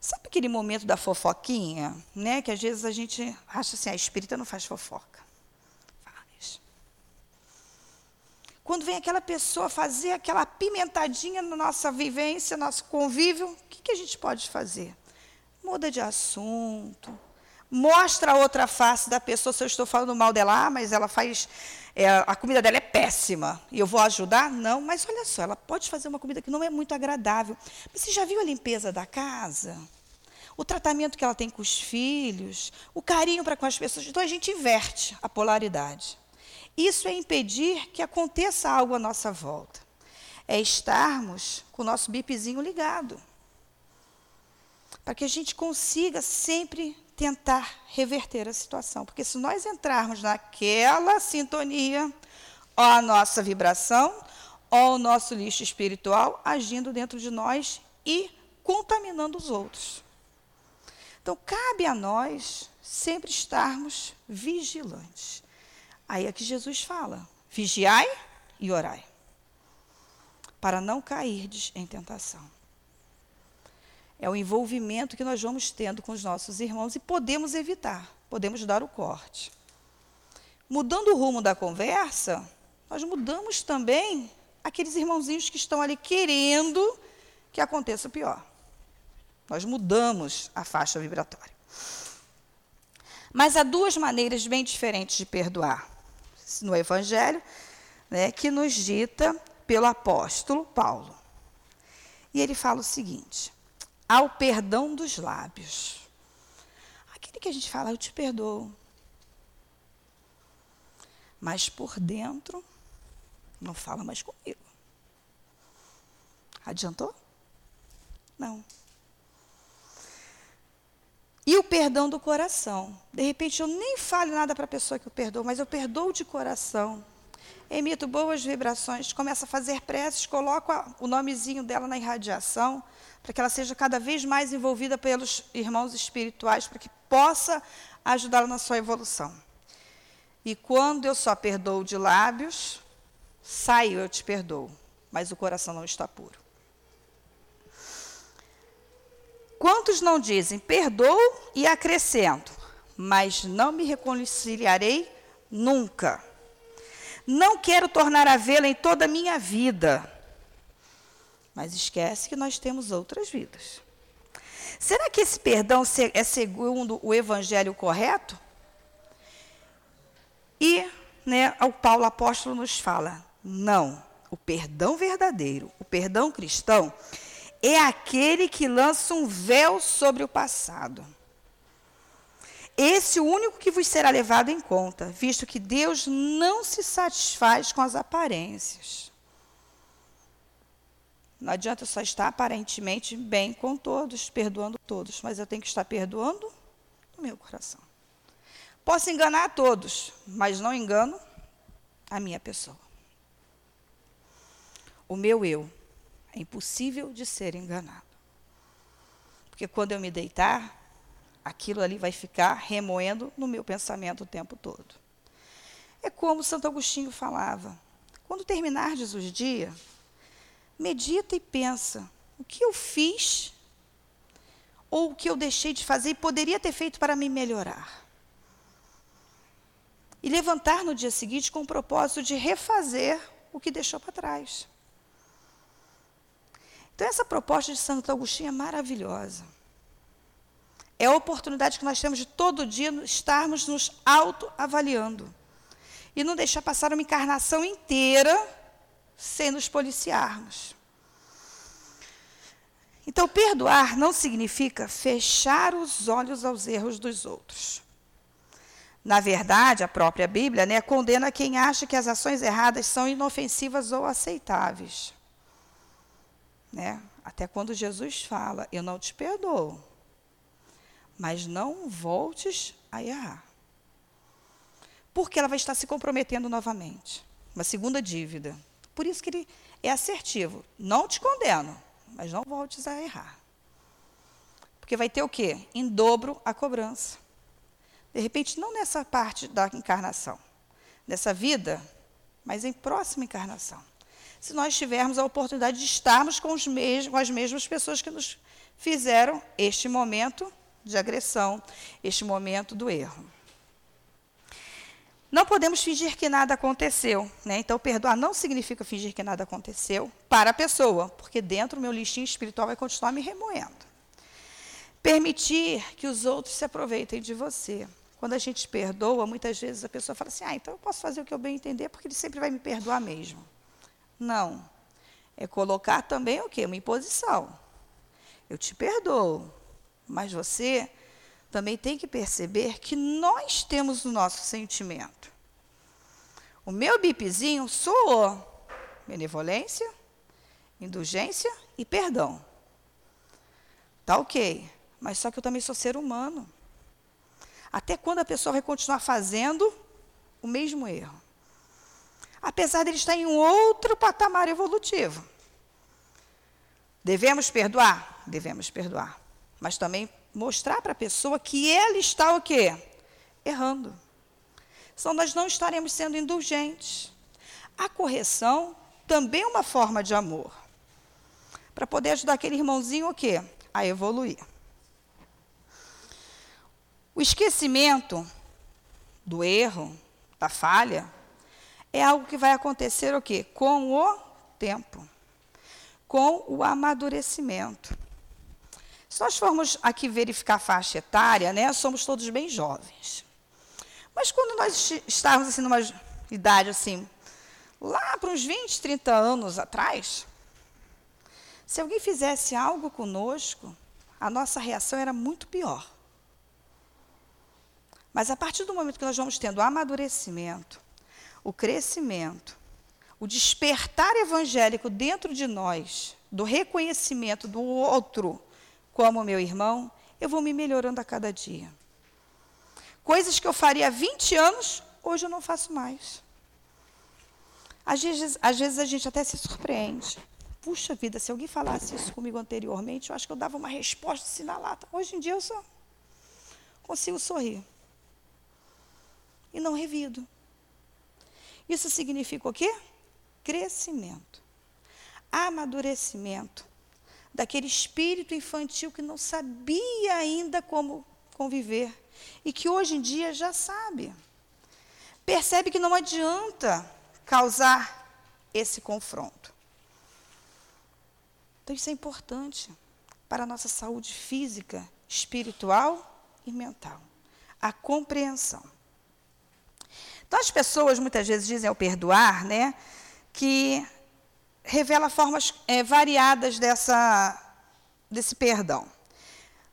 Sabe aquele momento da fofoquinha, né? Que às vezes a gente acha assim, a espírita não faz fofoca. Faz. Quando vem aquela pessoa fazer aquela pimentadinha na nossa vivência, nosso convívio, o que, que a gente pode fazer? Muda de assunto, mostra a outra face da pessoa. Se eu estou falando mal dela, ah, mas ela faz. É, a comida dela é péssima e eu vou ajudar? Não, mas olha só, ela pode fazer uma comida que não é muito agradável. Mas você já viu a limpeza da casa? O tratamento que ela tem com os filhos, o carinho para com as pessoas. Então a gente inverte a polaridade. Isso é impedir que aconteça algo à nossa volta. É estarmos com o nosso bipzinho ligado. Para que a gente consiga sempre tentar reverter a situação. Porque se nós entrarmos naquela sintonia, ó a nossa vibração, ó o nosso lixo espiritual agindo dentro de nós e contaminando os outros. Então, cabe a nós sempre estarmos vigilantes. Aí é que Jesus fala: vigiai e orai, para não cairdes em tentação. É o envolvimento que nós vamos tendo com os nossos irmãos e podemos evitar, podemos dar o corte. Mudando o rumo da conversa, nós mudamos também aqueles irmãozinhos que estão ali querendo que aconteça o pior. Nós mudamos a faixa vibratória. Mas há duas maneiras bem diferentes de perdoar no Evangelho, né, que nos dita pelo apóstolo Paulo. E ele fala o seguinte: ao perdão dos lábios. Aquele que a gente fala, eu te perdoo. Mas por dentro, não fala mais comigo. Adiantou? Não. E o perdão do coração. De repente, eu nem falo nada para a pessoa que eu perdoo, mas eu perdoo de coração. Emito boas vibrações, começo a fazer preces, coloco o nomezinho dela na irradiação para que ela seja cada vez mais envolvida pelos irmãos espirituais, para que possa ajudá-la na sua evolução. E quando eu só perdoo de lábios, saio, eu te perdoo, mas o coração não está puro. Quantos não dizem, perdoo e acrescento, mas não me reconciliarei nunca. Não quero tornar a vê-la em toda a minha vida mas esquece que nós temos outras vidas. Será que esse perdão é segundo o evangelho correto? E né, o Paulo apóstolo nos fala: não, o perdão verdadeiro, o perdão cristão, é aquele que lança um véu sobre o passado. Esse o único que vos será levado em conta, visto que Deus não se satisfaz com as aparências. Não adianta só estar aparentemente bem com todos, perdoando todos, mas eu tenho que estar perdoando no meu coração. Posso enganar a todos, mas não engano a minha pessoa. O meu eu é impossível de ser enganado. Porque quando eu me deitar, aquilo ali vai ficar remoendo no meu pensamento o tempo todo. É como Santo Agostinho falava: quando terminardes os dias, medita e pensa: o que eu fiz ou o que eu deixei de fazer e poderia ter feito para me melhorar? E levantar no dia seguinte com o propósito de refazer o que deixou para trás. Então, essa proposta de Santo Agostinho é maravilhosa. É a oportunidade que nós temos de todo dia estarmos nos autoavaliando. E não deixar passar uma encarnação inteira sem nos policiarmos. Então, perdoar não significa fechar os olhos aos erros dos outros. Na verdade, a própria Bíblia né, condena quem acha que as ações erradas são inofensivas ou aceitáveis. Né? Até quando Jesus fala: Eu não te perdoo, mas não voltes a errar. Porque ela vai estar se comprometendo novamente. uma segunda dívida. Por isso que ele é assertivo. Não te condeno, mas não voltes a errar. Porque vai ter o quê? Em dobro a cobrança. De repente, não nessa parte da encarnação, nessa vida, mas em próxima encarnação. Se nós tivermos a oportunidade de estarmos com, com as mesmas pessoas que nos fizeram este momento de agressão, este momento do erro. Não podemos fingir que nada aconteceu. Né? Então, perdoar não significa fingir que nada aconteceu para a pessoa, porque dentro o meu listinho espiritual vai continuar me remoendo. Permitir que os outros se aproveitem de você. Quando a gente perdoa, muitas vezes a pessoa fala assim: ah, então eu posso fazer o que eu bem entender, porque ele sempre vai me perdoar mesmo. Não. É colocar também o quê? Uma imposição. Eu te perdoo, mas você também tem que perceber que nós temos o nosso sentimento. O meu bipzinho soou benevolência, indulgência e perdão. Tá ok, mas só que eu também sou ser humano. Até quando a pessoa vai continuar fazendo o mesmo erro? Apesar de ele estar em um outro patamar evolutivo. Devemos perdoar? Devemos perdoar. Mas também mostrar para a pessoa que ela está o quê? Errando. Senão nós não estaremos sendo indulgentes. A correção também é uma forma de amor. Para poder ajudar aquele irmãozinho o quê? A evoluir. O esquecimento do erro, da falha, é algo que vai acontecer o quê? Com o tempo, com o amadurecimento. Se nós formos aqui verificar a faixa etária, né, somos todos bem jovens. Mas quando nós estávamos assim numa idade assim, lá para uns 20, 30 anos atrás, se alguém fizesse algo conosco, a nossa reação era muito pior. Mas a partir do momento que nós vamos tendo o amadurecimento, o crescimento, o despertar evangélico dentro de nós, do reconhecimento do outro como meu irmão, eu vou me melhorando a cada dia. Coisas que eu faria há 20 anos, hoje eu não faço mais. Às vezes, às vezes a gente até se surpreende. Puxa vida, se alguém falasse isso comigo anteriormente, eu acho que eu dava uma resposta assim na lata. Hoje em dia eu só consigo sorrir e não revido. Isso significa o quê? Crescimento, amadurecimento daquele espírito infantil que não sabia ainda como conviver e que hoje em dia já sabe. Percebe que não adianta causar esse confronto. Então, isso é importante para a nossa saúde física, espiritual e mental. A compreensão. Então, as pessoas muitas vezes dizem ao perdoar, né, que revela formas é, variadas dessa, desse perdão.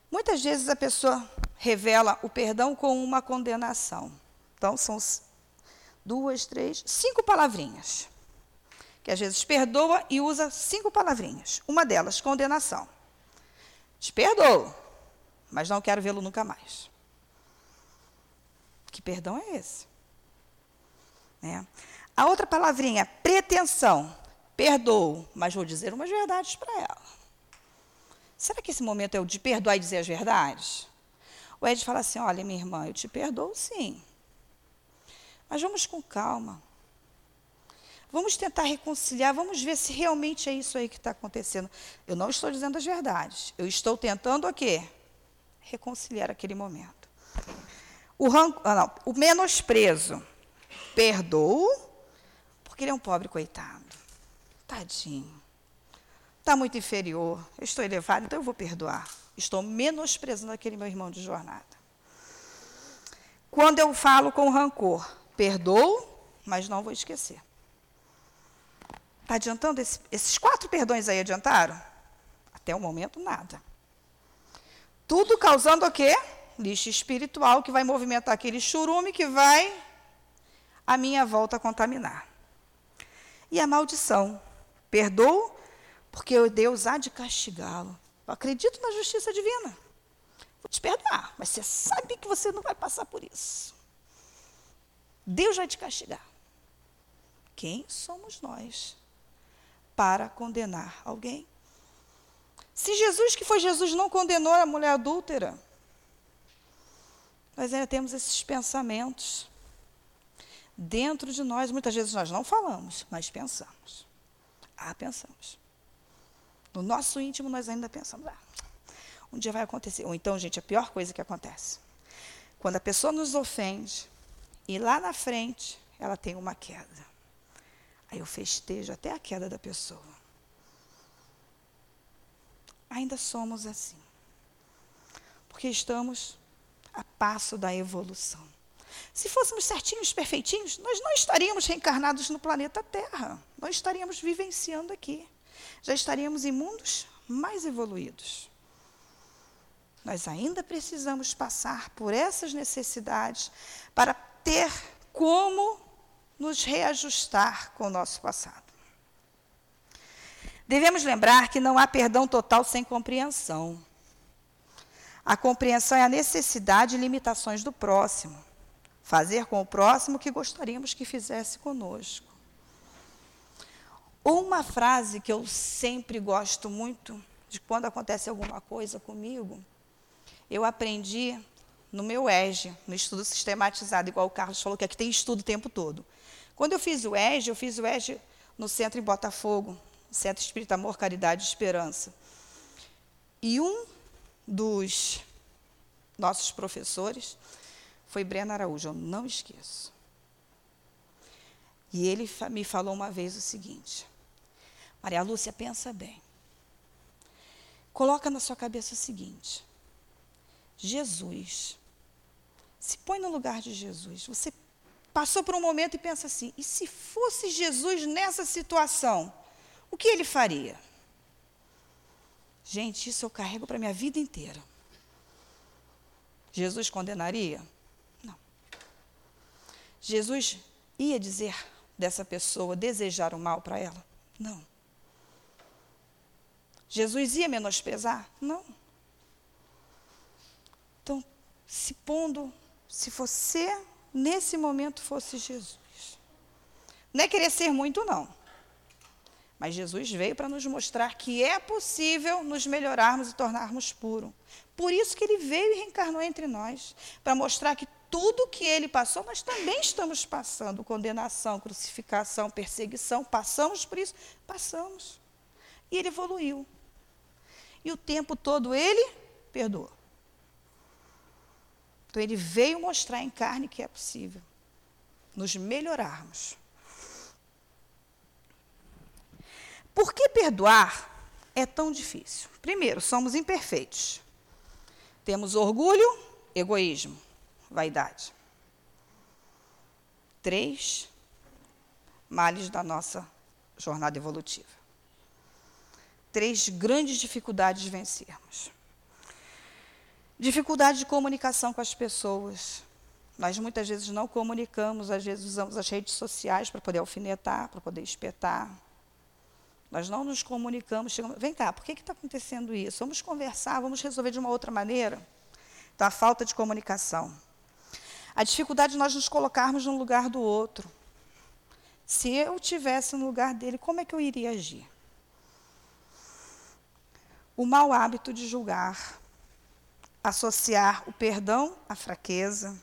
Muitas vezes a pessoa revela o perdão com uma condenação. Então, são duas, três, cinco palavrinhas. Que às vezes perdoa e usa cinco palavrinhas. Uma delas, condenação. Te perdoo, mas não quero vê-lo nunca mais. Que perdão é esse? Né? A outra palavrinha, pretensão. Perdoo, mas vou dizer umas verdades para ela. Será que esse momento é o de perdoar e dizer as verdades? O Ed fala assim: olha, minha irmã, eu te perdoo sim. Mas vamos com calma. Vamos tentar reconciliar, vamos ver se realmente é isso aí que está acontecendo. Eu não estou dizendo as verdades. Eu estou tentando o quê? Reconciliar aquele momento. O, ranco, ah, não, o menosprezo. Perdoo, porque ele é um pobre coitado. Tadinho. Está muito inferior. Estou elevado, então eu vou perdoar. Estou menosprezando aquele meu irmão de jornada. Quando eu falo com rancor, perdoo, mas não vou esquecer. Está adiantando? Esse, esses quatro perdões aí adiantaram? Até o momento, nada. Tudo causando o quê? Lixo espiritual que vai movimentar aquele churume que vai a minha volta contaminar. E a maldição. Perdoo, porque Deus há de castigá-lo. Eu acredito na justiça divina. Vou te perdoar, mas você sabe que você não vai passar por isso. Deus vai te castigar. Quem somos nós para condenar alguém? Se Jesus, que foi Jesus, não condenou a mulher adúltera, nós ainda temos esses pensamentos dentro de nós. Muitas vezes nós não falamos, mas pensamos. Ah, pensamos. No nosso íntimo nós ainda pensamos. Ah, um dia vai acontecer. Ou então, gente, a pior coisa que acontece. Quando a pessoa nos ofende e lá na frente ela tem uma queda. Aí eu festejo até a queda da pessoa ainda somos assim. Porque estamos a passo da evolução. Se fôssemos certinhos, perfeitinhos, nós não estaríamos reencarnados no planeta Terra. Nós estaríamos vivenciando aqui. Já estaríamos em mundos mais evoluídos. Nós ainda precisamos passar por essas necessidades para ter como nos reajustar com o nosso passado. Devemos lembrar que não há perdão total sem compreensão. A compreensão é a necessidade e limitações do próximo. Fazer com o próximo o que gostaríamos que fizesse conosco. Uma frase que eu sempre gosto muito de quando acontece alguma coisa comigo, eu aprendi no meu EGE, no estudo sistematizado, igual o Carlos falou, que aqui tem estudo o tempo todo. Quando eu fiz o EGE, eu fiz o EGE no centro em Botafogo, Centro Espírita Amor, Caridade e Esperança. E um dos nossos professores foi Breno Araújo, eu não esqueço. E ele me falou uma vez o seguinte: Maria Lúcia, pensa bem. Coloca na sua cabeça o seguinte: Jesus. Se põe no lugar de Jesus. Você passou por um momento e pensa assim: e se fosse Jesus nessa situação? o que ele faria? Gente, isso eu carrego para minha vida inteira. Jesus condenaria? Jesus ia dizer dessa pessoa, desejar o mal para ela? Não. Jesus ia menosprezar? Não. Então, se pondo, se você nesse momento fosse Jesus, não é querer ser muito, não. Mas Jesus veio para nos mostrar que é possível nos melhorarmos e tornarmos puros. Por isso que ele veio e reencarnou entre nós, para mostrar que tudo que ele passou, nós também estamos passando. Condenação, crucificação, perseguição, passamos por isso? Passamos. E ele evoluiu. E o tempo todo ele perdoou. Então ele veio mostrar em carne que é possível nos melhorarmos. Por que perdoar é tão difícil? Primeiro, somos imperfeitos. Temos orgulho, egoísmo, vaidade. Três males da nossa jornada evolutiva. Três grandes dificuldades de vencermos. Dificuldade de comunicação com as pessoas. Nós muitas vezes não comunicamos, às vezes usamos as redes sociais para poder alfinetar, para poder espetar. Nós não nos comunicamos, chegamos, vem cá, por que está acontecendo isso? Vamos conversar, vamos resolver de uma outra maneira. Então, a falta de comunicação. A dificuldade de nós nos colocarmos no lugar do outro. Se eu tivesse no lugar dele, como é que eu iria agir? O mau hábito de julgar, associar o perdão à fraqueza,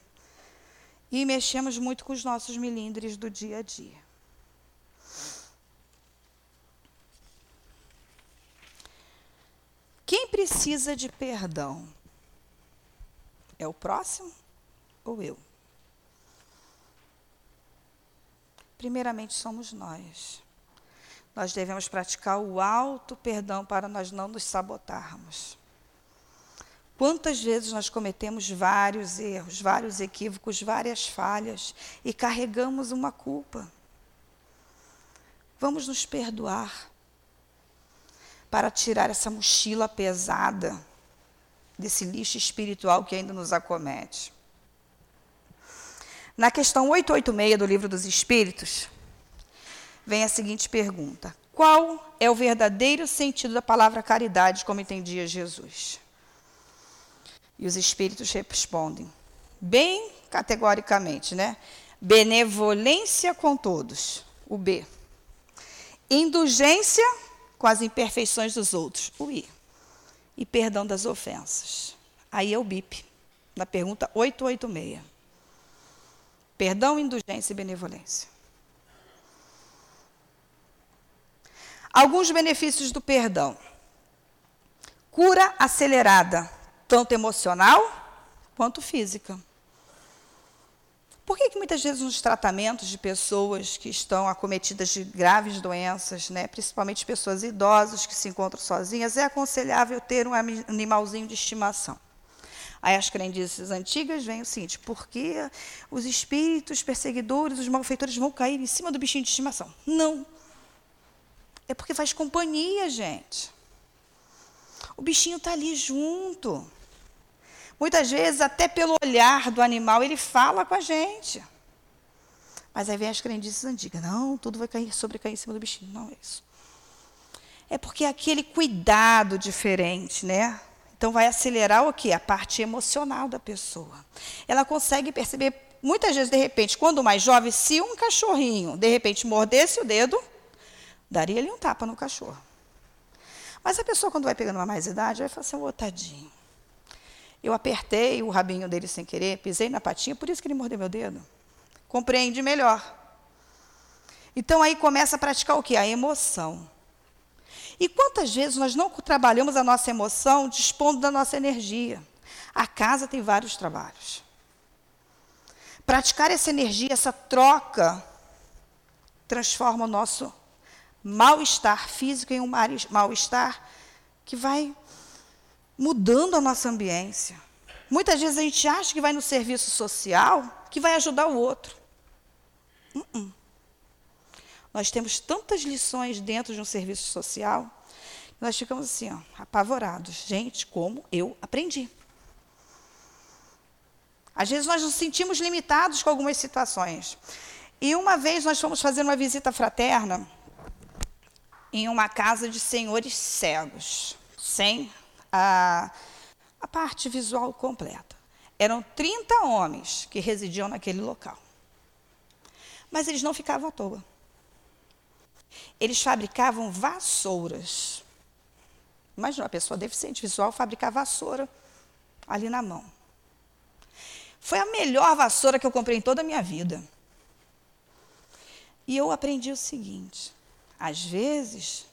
e mexemos muito com os nossos milindres do dia a dia. Quem precisa de perdão? É o próximo ou eu? Primeiramente somos nós. Nós devemos praticar o alto perdão para nós não nos sabotarmos. Quantas vezes nós cometemos vários erros, vários equívocos, várias falhas e carregamos uma culpa? Vamos nos perdoar para tirar essa mochila pesada desse lixo espiritual que ainda nos acomete. Na questão 886 do Livro dos Espíritos, vem a seguinte pergunta: Qual é o verdadeiro sentido da palavra caridade, como entendia Jesus? E os espíritos respondem, bem categoricamente, né? Benevolência com todos, o B. Indulgência com as imperfeições dos outros, o I. E perdão das ofensas. Aí é o BIP, na pergunta 886. Perdão, indulgência e benevolência. Alguns benefícios do perdão. Cura acelerada, tanto emocional quanto física. Por que, que muitas vezes nos tratamentos de pessoas que estão acometidas de graves doenças, né, principalmente pessoas idosas que se encontram sozinhas, é aconselhável ter um animalzinho de estimação? Aí as crendices antigas vêm o seguinte: porque os espíritos perseguidores, os malfeitores vão cair em cima do bichinho de estimação? Não. É porque faz companhia, gente. O bichinho está ali junto. Muitas vezes, até pelo olhar do animal, ele fala com a gente. Mas aí vem as crendices antigas. Não, tudo vai cair, sobrecair em cima do bichinho. Não é isso. É porque é aquele cuidado diferente, né? Então vai acelerar o quê? A parte emocional da pessoa. Ela consegue perceber, muitas vezes, de repente, quando mais jovem, se um cachorrinho, de repente, mordesse o dedo, daria-lhe um tapa no cachorro. Mas a pessoa, quando vai pegando uma mais idade, vai falar assim, ô, oh, tadinho. Eu apertei o rabinho dele sem querer, pisei na patinha, por isso que ele mordeu meu dedo. Compreende melhor. Então aí começa a praticar o quê? A emoção. E quantas vezes nós não trabalhamos a nossa emoção dispondo da nossa energia? A casa tem vários trabalhos. Praticar essa energia, essa troca, transforma o nosso mal-estar físico em um mal-estar que vai mudando a nossa ambiência. Muitas vezes a gente acha que vai no serviço social, que vai ajudar o outro. Uh -uh. Nós temos tantas lições dentro de um serviço social, nós ficamos assim, ó, apavorados. Gente, como eu aprendi. Às vezes nós nos sentimos limitados com algumas situações. E uma vez nós fomos fazer uma visita fraterna em uma casa de senhores cegos, sem a, a parte visual completa. Eram 30 homens que residiam naquele local. Mas eles não ficavam à toa. Eles fabricavam vassouras. Imagina, uma pessoa deficiente visual fabricar vassoura ali na mão. Foi a melhor vassoura que eu comprei em toda a minha vida. E eu aprendi o seguinte: às vezes,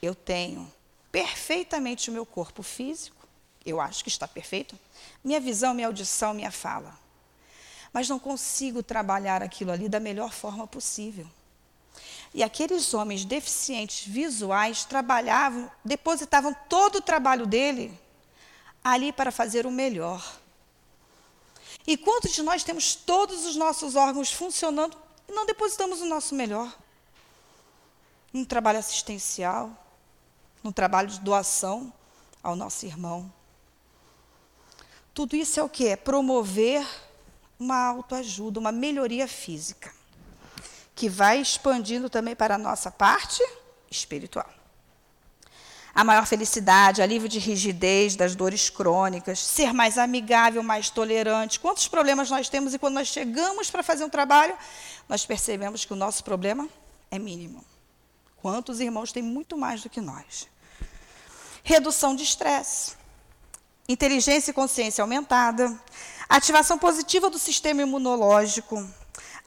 eu tenho perfeitamente o meu corpo físico, eu acho que está perfeito, minha visão, minha audição, minha fala. Mas não consigo trabalhar aquilo ali da melhor forma possível. E aqueles homens deficientes visuais trabalhavam, depositavam todo o trabalho dele ali para fazer o melhor. E quantos de nós temos todos os nossos órgãos funcionando e não depositamos o nosso melhor? Um trabalho assistencial, no trabalho de doação ao nosso irmão. Tudo isso é o que? É promover uma autoajuda, uma melhoria física, que vai expandindo também para a nossa parte espiritual. A maior felicidade, alívio de rigidez, das dores crônicas, ser mais amigável, mais tolerante. Quantos problemas nós temos e quando nós chegamos para fazer um trabalho, nós percebemos que o nosso problema é mínimo. Quantos irmãos têm muito mais do que nós? Redução de estresse, inteligência e consciência aumentada, ativação positiva do sistema imunológico,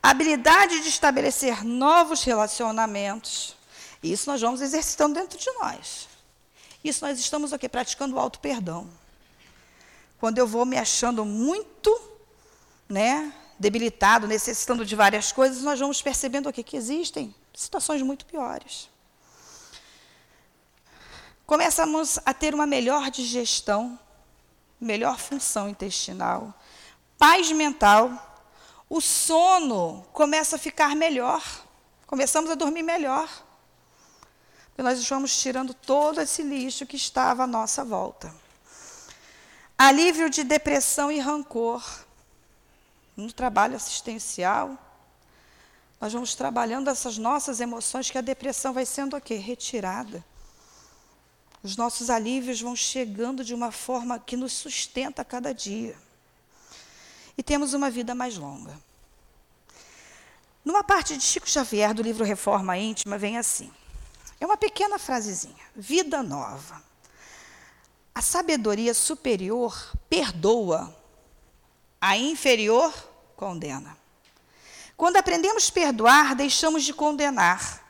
habilidade de estabelecer novos relacionamentos. Isso nós vamos exercitando dentro de nós. Isso nós estamos aqui praticando o auto perdão. Quando eu vou me achando muito, né, debilitado, necessitando de várias coisas, nós vamos percebendo aqui que existem situações muito piores. Começamos a ter uma melhor digestão, melhor função intestinal, paz mental, o sono começa a ficar melhor, começamos a dormir melhor. Porque nós vamos tirando todo esse lixo que estava à nossa volta. Alívio de depressão e rancor. No trabalho assistencial, nós vamos trabalhando essas nossas emoções, que a depressão vai sendo o quê? Retirada. Os nossos alívios vão chegando de uma forma que nos sustenta a cada dia. E temos uma vida mais longa. Numa parte de Chico Xavier, do livro Reforma Íntima, vem assim. É uma pequena frasezinha. Vida nova. A sabedoria superior perdoa, a inferior condena. Quando aprendemos a perdoar, deixamos de condenar.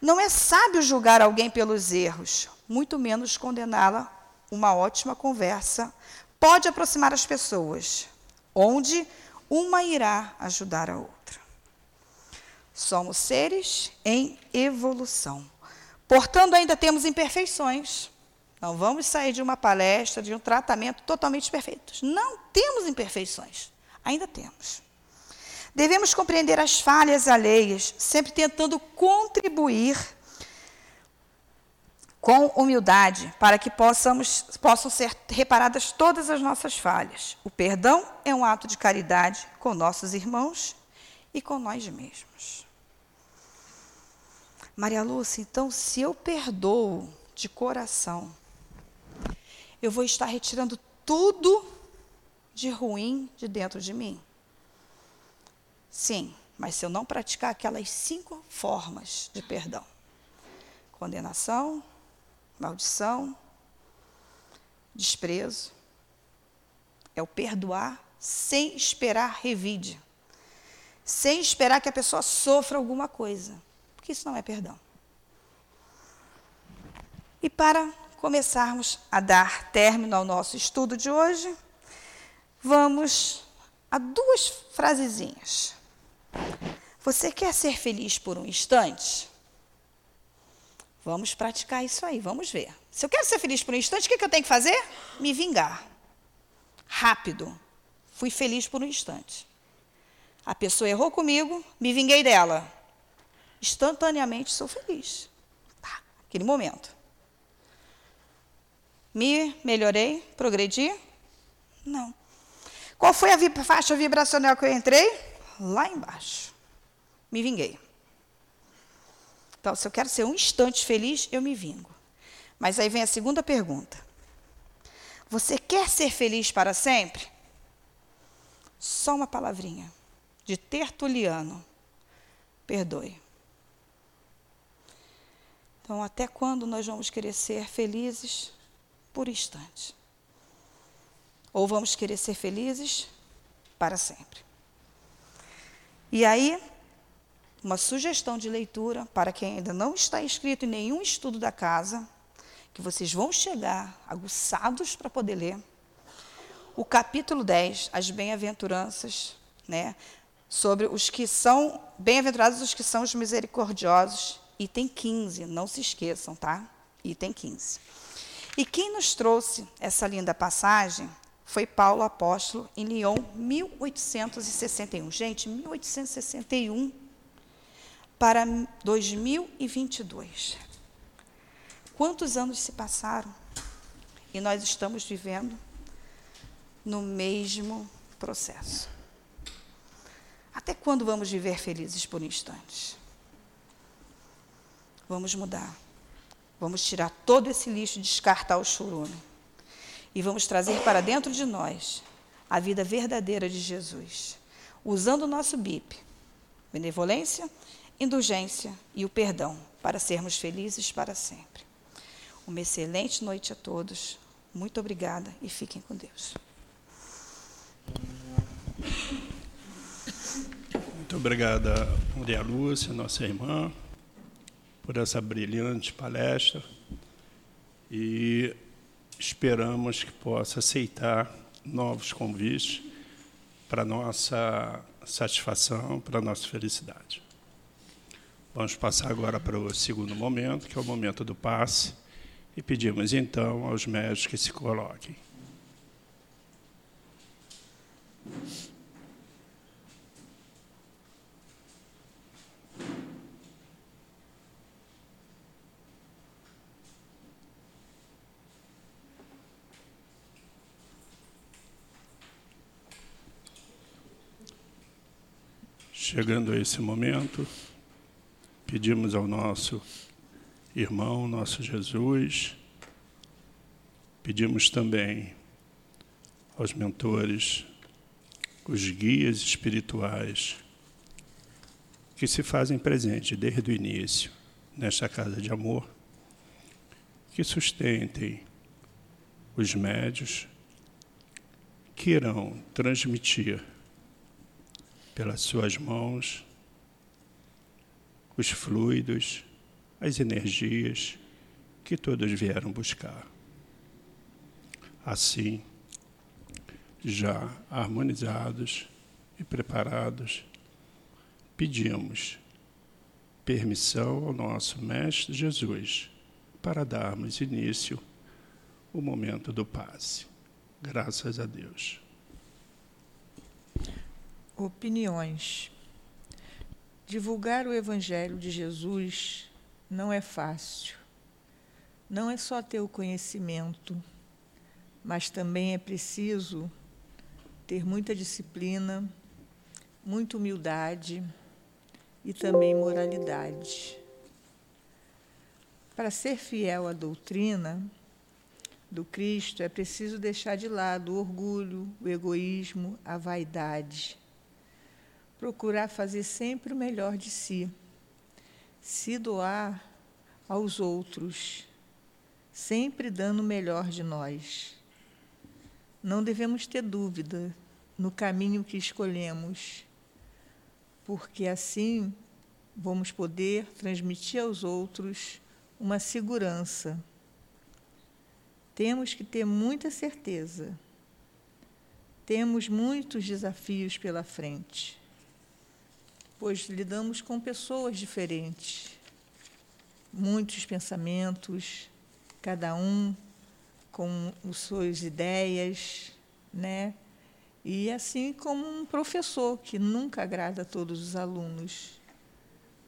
Não é sábio julgar alguém pelos erros, muito menos condená-la. Uma ótima conversa pode aproximar as pessoas, onde uma irá ajudar a outra. Somos seres em evolução. Portanto, ainda temos imperfeições. Não vamos sair de uma palestra, de um tratamento totalmente perfeitos. Não temos imperfeições. Ainda temos. Devemos compreender as falhas alheias, sempre tentando contribuir com humildade, para que possamos, possam ser reparadas todas as nossas falhas. O perdão é um ato de caridade com nossos irmãos e com nós mesmos. Maria Lúcia, então, se eu perdoo de coração, eu vou estar retirando tudo de ruim de dentro de mim? Sim, mas se eu não praticar aquelas cinco formas de perdão: condenação, maldição, desprezo, é o perdoar sem esperar revide, sem esperar que a pessoa sofra alguma coisa, porque isso não é perdão. E para começarmos a dar término ao nosso estudo de hoje, vamos a duas frasezinhas. Você quer ser feliz por um instante? Vamos praticar isso aí, vamos ver. Se eu quero ser feliz por um instante, o que, que eu tenho que fazer? Me vingar. Rápido. Fui feliz por um instante. A pessoa errou comigo, me vinguei dela. Instantaneamente sou feliz. Tá, aquele momento. Me melhorei, progredi? Não. Qual foi a faixa vibracional que eu entrei? Lá embaixo. Me vinguei. Então, se eu quero ser um instante feliz, eu me vingo. Mas aí vem a segunda pergunta. Você quer ser feliz para sempre? Só uma palavrinha. De Tertuliano. Perdoe. Então, até quando nós vamos querer ser felizes por instante? Ou vamos querer ser felizes para sempre? E aí, uma sugestão de leitura para quem ainda não está inscrito em nenhum estudo da casa, que vocês vão chegar aguçados para poder ler. O capítulo 10, as bem-aventuranças, né, sobre os que são bem-aventurados os que são os misericordiosos, item 15, não se esqueçam, tá? Item 15. E quem nos trouxe essa linda passagem foi Paulo Apóstolo em Lyon, 1861. Gente, 1861 para 2022. Quantos anos se passaram e nós estamos vivendo no mesmo processo? Até quando vamos viver felizes por instantes? Vamos mudar. Vamos tirar todo esse lixo descartar o churume. E vamos trazer para dentro de nós a vida verdadeira de Jesus. Usando o nosso BIP. Benevolência, indulgência e o perdão para sermos felizes para sempre. Uma excelente noite a todos. Muito obrigada e fiquem com Deus. Muito obrigada, Maria Lúcia, nossa irmã, por essa brilhante palestra. E esperamos que possa aceitar novos convites para nossa satisfação, para nossa felicidade. Vamos passar agora para o segundo momento, que é o momento do passe, e pedimos então aos médicos que se coloquem. Chegando a esse momento, Pedimos ao nosso irmão, nosso Jesus, pedimos também aos mentores, os guias espirituais, que se fazem presente desde o início nesta casa de amor, que sustentem os médios que irão transmitir pelas suas mãos os fluidos, as energias que todos vieram buscar. Assim, já harmonizados e preparados, pedimos permissão ao nosso Mestre Jesus para darmos início ao momento do passe. Graças a Deus. Opiniões. Divulgar o Evangelho de Jesus não é fácil. Não é só ter o conhecimento, mas também é preciso ter muita disciplina, muita humildade e também moralidade. Para ser fiel à doutrina do Cristo, é preciso deixar de lado o orgulho, o egoísmo, a vaidade procurar fazer sempre o melhor de si, se doar aos outros, sempre dando o melhor de nós. Não devemos ter dúvida no caminho que escolhemos, porque assim vamos poder transmitir aos outros uma segurança. Temos que ter muita certeza. Temos muitos desafios pela frente pois lidamos com pessoas diferentes, muitos pensamentos, cada um com as suas ideias, né? E assim como um professor que nunca agrada a todos os alunos.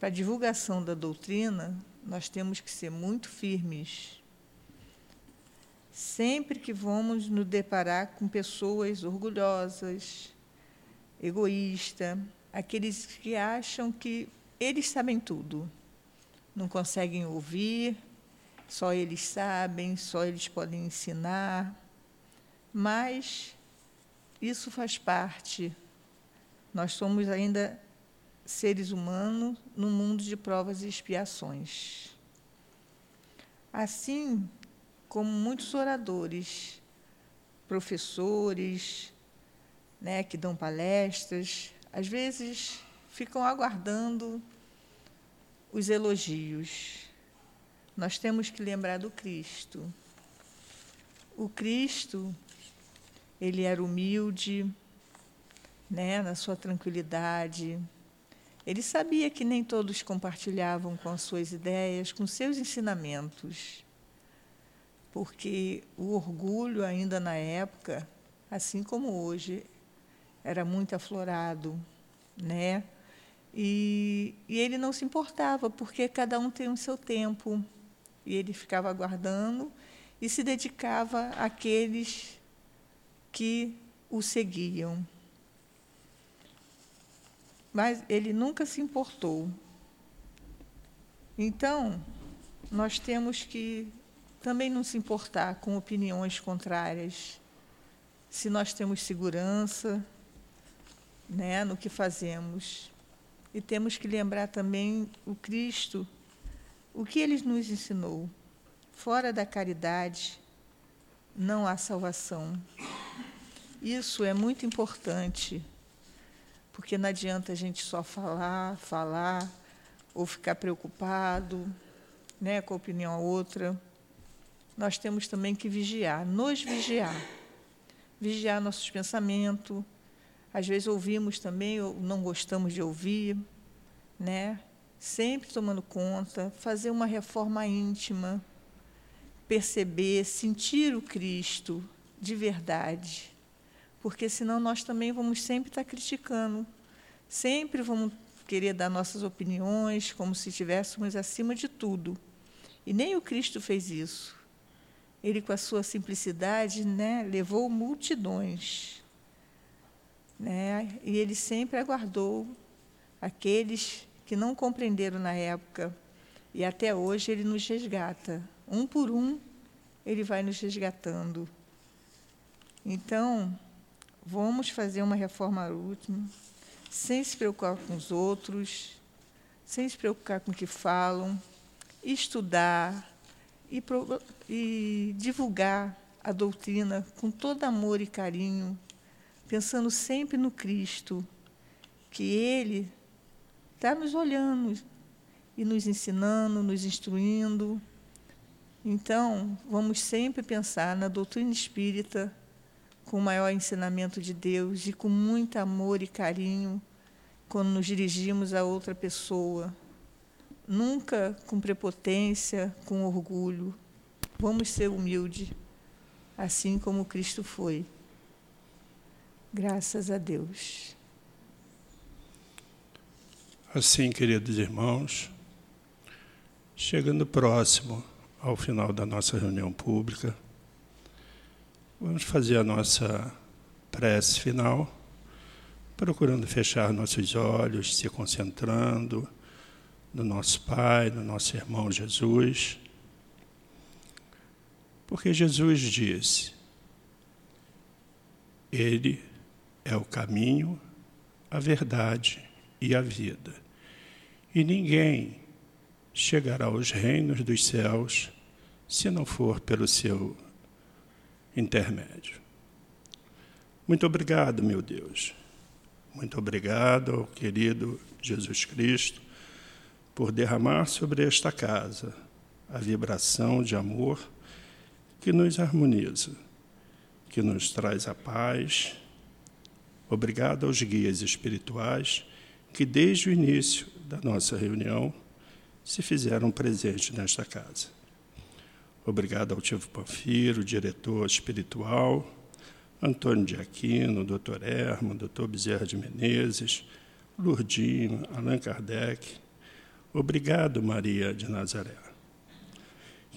Para a divulgação da doutrina, nós temos que ser muito firmes. Sempre que vamos nos deparar com pessoas orgulhosas, egoístas, aqueles que acham que eles sabem tudo, não conseguem ouvir, só eles sabem, só eles podem ensinar, mas isso faz parte. Nós somos ainda seres humanos no mundo de provas e expiações. Assim como muitos oradores, professores, né, que dão palestras, às vezes ficam aguardando os elogios. Nós temos que lembrar do Cristo. O Cristo, ele era humilde, né, na sua tranquilidade. Ele sabia que nem todos compartilhavam com as suas ideias, com seus ensinamentos. Porque o orgulho, ainda na época, assim como hoje, era muito aflorado, né? E, e ele não se importava, porque cada um tem o seu tempo. E ele ficava aguardando e se dedicava àqueles que o seguiam. Mas ele nunca se importou. Então, nós temos que também não se importar com opiniões contrárias. Se nós temos segurança, né, no que fazemos. E temos que lembrar também o Cristo, o que ele nos ensinou. Fora da caridade não há salvação. Isso é muito importante, porque não adianta a gente só falar, falar, ou ficar preocupado né, com a opinião outra. Nós temos também que vigiar, nos vigiar. Vigiar nossos pensamentos, às vezes ouvimos também, ou não gostamos de ouvir, né? sempre tomando conta, fazer uma reforma íntima, perceber, sentir o Cristo de verdade. Porque senão nós também vamos sempre estar criticando, sempre vamos querer dar nossas opiniões como se estivéssemos acima de tudo. E nem o Cristo fez isso. Ele, com a sua simplicidade, né, levou multidões né? e ele sempre aguardou aqueles que não compreenderam na época. E até hoje ele nos resgata. Um por um, ele vai nos resgatando. Então, vamos fazer uma reforma última, sem se preocupar com os outros, sem se preocupar com o que falam, estudar e, e divulgar a doutrina com todo amor e carinho, pensando sempre no Cristo, que Ele está nos olhando e nos ensinando, nos instruindo. Então, vamos sempre pensar na doutrina espírita com o maior ensinamento de Deus e com muito amor e carinho quando nos dirigimos a outra pessoa. Nunca com prepotência, com orgulho. Vamos ser humildes, assim como Cristo foi. Graças a Deus. Assim, queridos irmãos, chegando próximo ao final da nossa reunião pública, vamos fazer a nossa prece final, procurando fechar nossos olhos, se concentrando no nosso Pai, no nosso irmão Jesus. Porque Jesus disse: Ele é o caminho, a verdade e a vida. E ninguém chegará aos reinos dos céus se não for pelo seu intermédio. Muito obrigado, meu Deus. Muito obrigado ao querido Jesus Cristo por derramar sobre esta casa a vibração de amor que nos harmoniza, que nos traz a paz. Obrigado aos guias espirituais que, desde o início da nossa reunião, se fizeram presentes nesta casa. Obrigado ao tio Panfiro, diretor espiritual, Antônio de Aquino, Dr. Erma, Dr. Bezerra de Menezes, Lourdinho, Allan Kardec. Obrigado, Maria de Nazaré.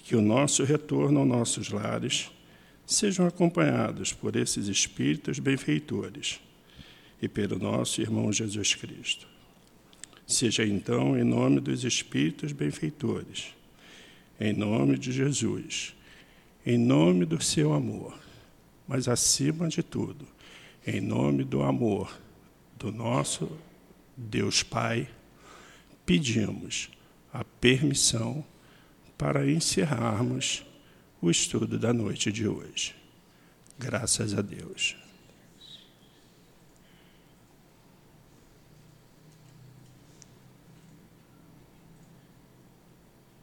Que o nosso retorno aos nossos lares sejam acompanhados por esses espíritos benfeitores e pelo nosso irmão Jesus Cristo. Seja então em nome dos espíritos benfeitores, em nome de Jesus, em nome do seu amor, mas acima de tudo, em nome do amor do nosso Deus Pai, pedimos a permissão para encerrarmos o estudo da noite de hoje. Graças a Deus.